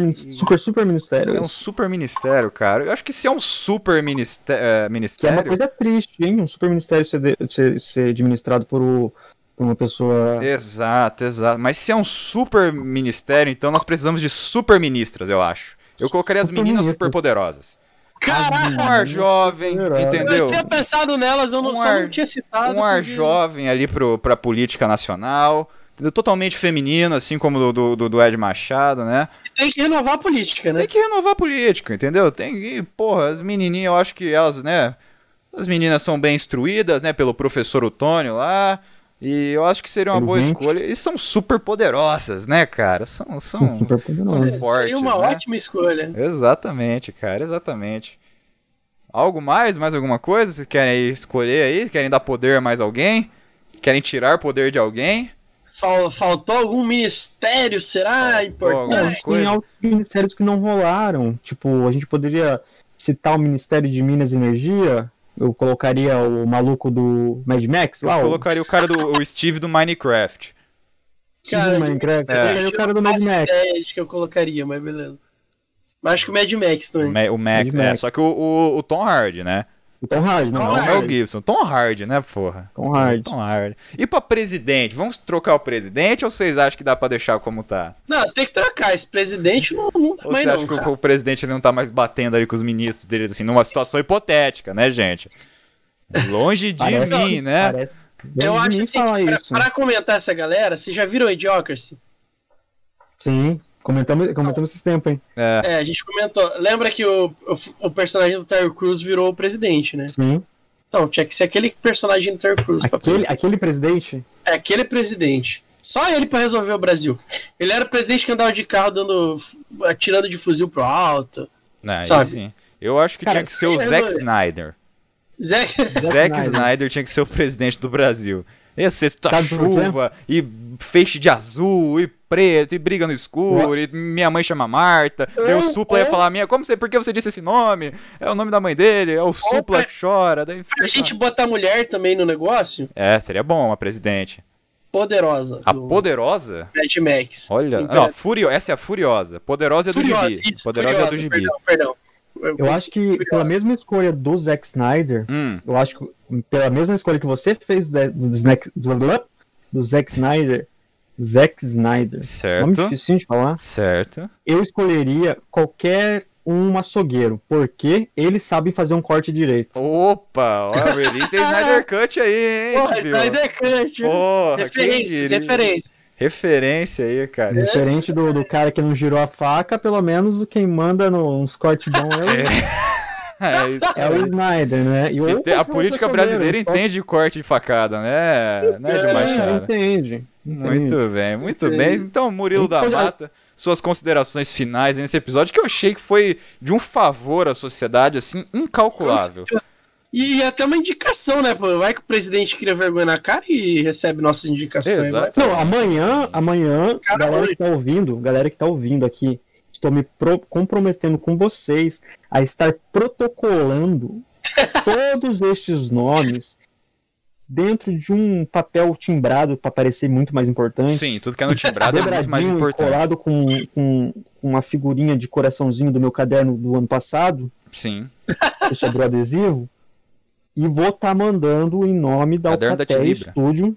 super, super, super ministério. É um super ministério, cara. Eu acho que se é um super ministé- eh, Que é uma ministério. coisa triste, hein? Um super ministério ser, de- ser, ser administrado por, o- por uma pessoa. Exato, exato. Mas se é um super ministério, então nós precisamos de super ministras, eu acho. Eu colocaria as meninas super poderosas. Caraca! Um ar jovem, entendeu? Eu tinha pensado nelas, eu não, Um ar- não tinha citado. um ar porque- jovem ali pro, pra política nacional. Totalmente feminino, assim como do, do- do Ed Machado, né? Tem que renovar a política, né? Tem que renovar a política, entendeu? Tem que, porra, as menininhas, eu acho que elas, né? As meninas são bem instruídas, né? Pelo professor Otônio lá. E eu acho que seria uma boa escolha. E são super poderosas, né, cara? São, são, São super fortes, Seria uma né? ótima escolha. Exatamente, cara, exatamente. Algo mais? Mais alguma coisa? Vocês querem aí escolher aí? Querem dar poder a mais alguém? Querem tirar poder de alguém? Fal- faltou algum ministério, será? Faltou Importante. Tem outros ministérios que não rolaram. Tipo, a gente poderia citar o Ministério de Minas e Energia. Eu colocaria o maluco do Mad Max Eu lá. o colocaria o cara do o Steve do Minecraft. Steve Cara, do Minecraft. é. Eu colocaria o cara do Mad Max. ideia de que eu colocaria, mas beleza. Mas acho que o Mad Max O, também. Ma- o Max, Mad é. Max. Só que o, o, o Tom Hardy, né? O Tom Hardy, não. Tom Não o Mel. Gibson. Tom Hardy, né, porra? Tom Hardy. Tom Hardy. E pra presidente? Vamos trocar o presidente ou vocês acham que dá pra deixar como tá? Não, tem que trocar. Esse presidente não, não tá Ou mais você acha não, que o- cara. o, presidente ele não tá mais batendo ali com os ministros deles, assim, numa situação hipotética, né, gente? Longe de Parece- mim, né? Parece- Eu acho assim, pra, pra comentar essa galera, vocês já viram Idiocracy? Sim, comentamos, comentamos esses tempos, hein? É. É, a gente comentou. Lembra que o, o, o personagem do Terry Crews virou o presidente, né? Sim. Então, tinha que ser aquele personagem do Terry Crews. pra Aquele, presidente. aquele presidente. É aquele presidente. Só ele pra resolver o Brasil. Ele era o presidente que andava de carro dando. atirando de fuzil pro alto. Não, Sabe? sim. Eu acho que Cara, tinha que ser o Zack Snyder. Zé. Zack Snyder. Snyder tinha que ser o presidente do Brasil. Ia ser chuva, e feixe de azul, e preto, e briga no escuro, e minha mãe chama Marta. Daí o É, Supla ia é. falar, minha, como você, por que você disse esse nome? É o nome da mãe dele, é o Supla pra- que chora. Daí, Pra gente botar mulher também no negócio, É, seria bom uma presidente. poderosa. A do poderosa? Mad Max. Olha, não, Furio, essa é a Furiosa. Poderosa é do Furiosa, Gibi. isso, Poderosa é do Furiosa, Gibi. Perdão, perdão. Eu acho que pela mesma escolha do Zack Snyder, Hum, eu acho que pela mesma escolha que você fez do, do, do, do Zack Snyder, Zack Snyder, nome certo. difícil de falar, Certo. eu escolheria qualquer um açougueiro, porque eles sabem fazer um corte direito. Opa, ó, release tem Snyder Cut aí, hein, Porra? Snyder Cut. Porra, referências, referências. Referência aí, cara. Diferente do, do cara que não girou a faca, pelo menos quem manda nos cortes bons é, É isso o- é o. Snyder, né? E Se ou tem- a política brasileira entende corte de facada, né? Né, de É, Machado? Entende. Muito bem, muito Entendi. bem. Então, Murilo da Mata, suas considerações finais nesse episódio, que eu achei que foi de um favor à sociedade, assim, incalculável. E, até uma indicação, né? Pô? Vai que o presidente cria vergonha na cara e recebe nossas indicações. Exato. Vai. Não, amanhã, amanhã, galera que tá ouvindo, galera que tá ouvindo aqui, estou me pro- comprometendo com vocês a estar protocolando todos estes nomes dentro de um papel timbrado para parecer muito mais importante. Sim, tudo que é no timbrado é muito mais importante. colado com, com, com uma figurinha de coraçãozinho do meu caderno do ano passado, Sim. que sobrou adesivo, e vou estar mandando em nome da Caderno da Alcatel Tilibra. Studio,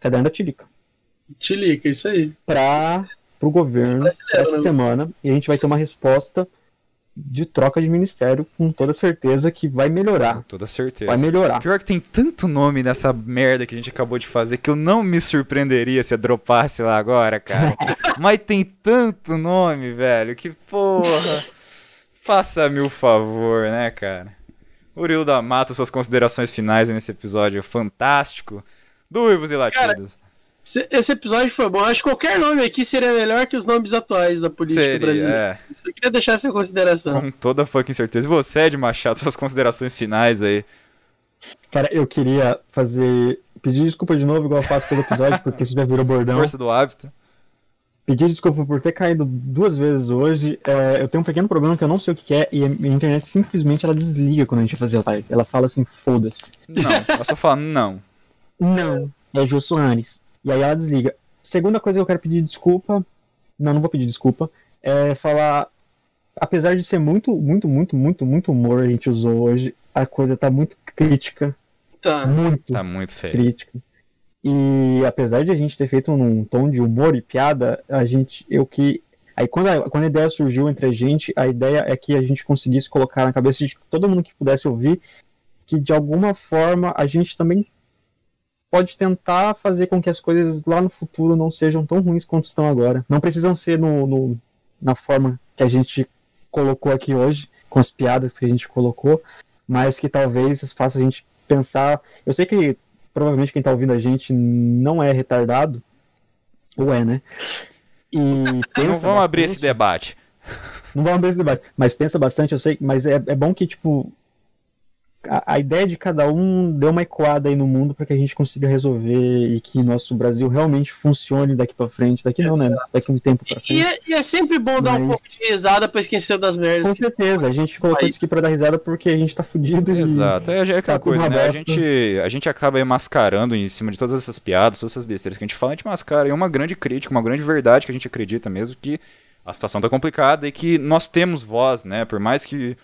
caderno da Tilica, Tilica, isso aí. para o governo Brasileiro, essa né? semana, e a gente vai ter uma resposta de troca de ministério com toda certeza que vai melhorar. Com toda certeza. Vai melhorar. Pior que tem tanto nome nessa merda que a gente acabou de fazer que eu não me surpreenderia se eu dropasse lá agora, cara. Mas tem tanto nome, velho, que porra. Faça-me o favor, né, cara? Murilo da Mata, suas considerações finais nesse episódio fantástico do Uivos e Latidos. Esse- Esse episódio foi bom. Acho que qualquer nome aqui seria melhor que os nomes atuais da política Seria, brasileira. é. Só queria deixar essa consideração. Com toda fucking certeza. E você, Ed Machado, suas considerações finais aí. Cara, eu queria fazer. Pedir desculpa de novo, igual eu faço todo episódio, porque isso já virou bordão. Força do hábito. Pedir desculpa por ter caído duas vezes hoje. É, eu tenho um pequeno problema que eu não sei o que é, e a minha internet simplesmente ela desliga quando a gente fazer a live. Ela fala assim, foda-se. Não, ela só fala não. Não, é Jô Soares. E aí ela desliga. Segunda coisa que eu quero pedir desculpa. Não, não vou pedir desculpa. É falar. Apesar de ser muito, muito, muito, muito, muito humor a gente usou hoje, a coisa tá muito crítica. Tá. Muito Tá muito feio. crítica. E apesar de a gente ter feito num tom de humor e piada, a gente. Eu que. Aí quando a, quando a ideia surgiu entre a gente, a ideia é que a gente conseguisse colocar na cabeça de todo mundo que pudesse ouvir que de alguma forma a gente também pode tentar fazer com que as coisas lá no futuro não sejam tão ruins quanto estão agora. Não precisam ser no, no- na forma que a gente colocou aqui hoje, com as piadas que a gente colocou, mas que talvez faça a gente pensar. Eu sei que provavelmente quem tá ouvindo a gente não é retardado, ou é, né? E pensa Não vamos abrir esse debate. não vamos abrir esse debate, mas pensa bastante, eu sei, mas é, é bom que, tipo, a, a ideia de cada um deu uma ecoada aí no mundo para que a gente consiga resolver e que nosso Brasil realmente funcione daqui para frente. Daqui não, né? Daqui um tempo pra E frente. é, e é sempre bom dar um Mas- pouco de risada pra esquecer das merdas. Com certeza, a gente colocou país. isso aqui pra dar risada porque a gente tá fudido e. Exato. É, já é aquela tá coisa, né? A gente, a gente acaba aí mascarando em cima de todas essas piadas, todas essas besteiras que a gente fala, a gente mascara. E uma grande crítica, uma grande verdade que a gente acredita mesmo que a situação tá complicada e que nós temos voz, né? Por mais que,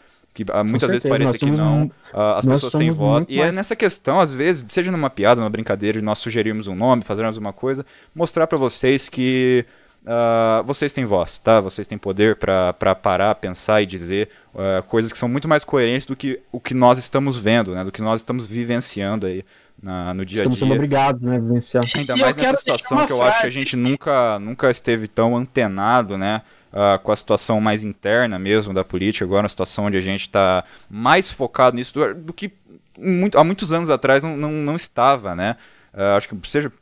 que ah, muitas vezes nós que não, mu- ah, as nós pessoas têm voz. E é mais- nessa questão, às vezes, seja numa piada, numa brincadeira, de nós sugerirmos um nome, fazermos uma coisa, mostrar pra vocês que ah, vocês têm voz, tá? Vocês têm poder pra pra parar, pensar e dizer ah, coisas que são muito mais coerentes do que o que nós estamos vendo, né? Do que nós estamos vivenciando aí na- no dia a Estamos sendo dia. obrigados, né, a vivenciar. Ainda E mais nessa situação que eu acho que a frase. gente nunca, nunca esteve tão antenado, né? Ah, com a situação mais interna mesmo da política, agora uma situação onde a gente está mais focado nisso do, do que muito- há muitos anos atrás não, não, não estava, né? Ah, acho que seja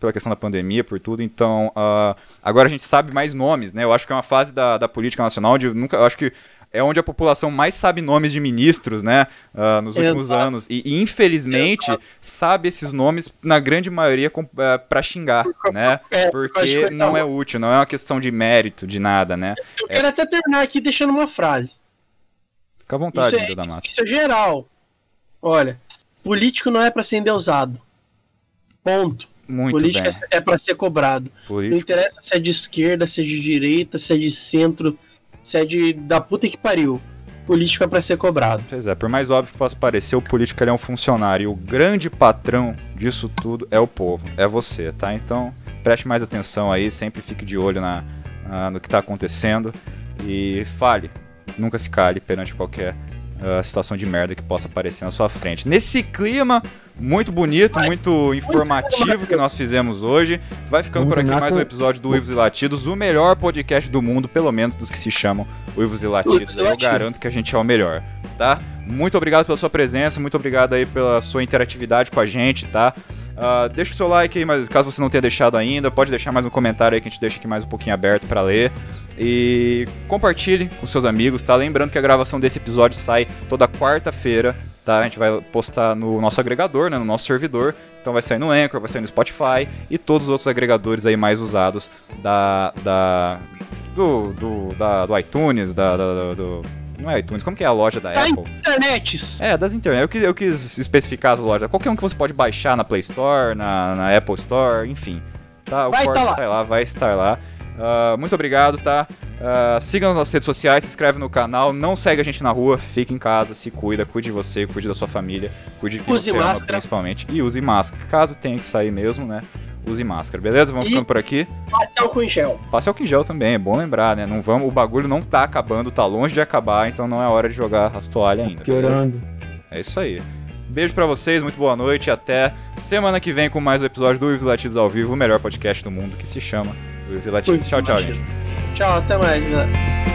pela questão da pandemia, por tudo, então ah, agora a gente sabe mais nomes, né? Eu acho que é uma fase da, da política nacional onde nunca, acho que é onde a população mais sabe nomes de ministros, né? ah, nos últimos Exato. anos. E, e, infelizmente sabe esses nomes, na grande maioria, com, ah, pra xingar, né? É, Porque que não essa- é útil, não é uma questão de mérito, de nada, né? Eu quero até terminar aqui deixando uma frase. Fica à vontade, Isso é, da Mata. isso é geral. Olha, político não é pra ser endeusado. Ponto. Muito política bem. é pra ser cobrado. Não Político. interessa se é de esquerda, se é de direita, se é de centro, se é da puta que pariu. Político é pra ser cobrado. Pois é, por mais óbvio que possa parecer, o político é um funcionário. E o grande patrão disso tudo é o povo, é você, tá? Então, preste mais atenção aí, sempre fique de olho na, na- no que tá acontecendo e fale. Nunca se cale perante qualquer ah, situação de merda que possa aparecer na sua frente. Nesse clima muito bonito, muito informativo que nós fizemos hoje, vai ficando por aqui mais um episódio do Uivos e Latidos, o melhor podcast do mundo, pelo menos dos que se chamam Uivos e Latidos. Eu garanto que a gente é o melhor, tá? Muito obrigado pela sua presença, muito obrigado aí pela sua interatividade com a gente, tá? Ah, deixa o seu like aí, mas caso você não tenha deixado ainda, pode deixar mais um comentário aí que a gente deixa aqui mais um pouquinho aberto pra ler. E compartilhe com seus amigos, tá? Lembrando que a gravação desse episódio sai toda quarta-feira, tá? A gente vai postar no nosso agregador, né? No nosso servidor. Então vai sair no Anchor, vai sair no Spotify e todos os outros agregadores aí mais usados da. da do, do, da, do iTunes, da, da- do. Não é iTunes, como que é a loja da Tá Apple? internets. É, das internet. Eu quis, eu quis especificar as lojas. Qualquer um que você pode baixar na Play Store, na, na Apple Store, enfim. Tá, o Vai corte tá lá. sai lá, vai estar lá. Ah, muito obrigado, tá? Ah, siga nas nossas redes sociais, se inscreve no canal, não segue a gente na rua, fique em casa, se cuida, cuide de você, cuide da sua família, cuide de quem Use você ama, principalmente. E use máscara. Caso tenha que sair mesmo, né? Use máscara, beleza? Vamos E- ficando por aqui. Passe álcool em gel. Passe álcool em gel também, é bom lembrar, né? Não vamos, o bagulho não tá acabando, tá longe de acabar, então não é hora de jogar as toalhas ainda. Piorando. É isso aí. Beijo pra vocês, muito boa noite. Até semana que vem com mais um episódio do Uivos e Latidos ao vivo, o melhor podcast do mundo que se chama Uivos e Latidos. Tchau, tchau, gente. Tchau, até mais, galera.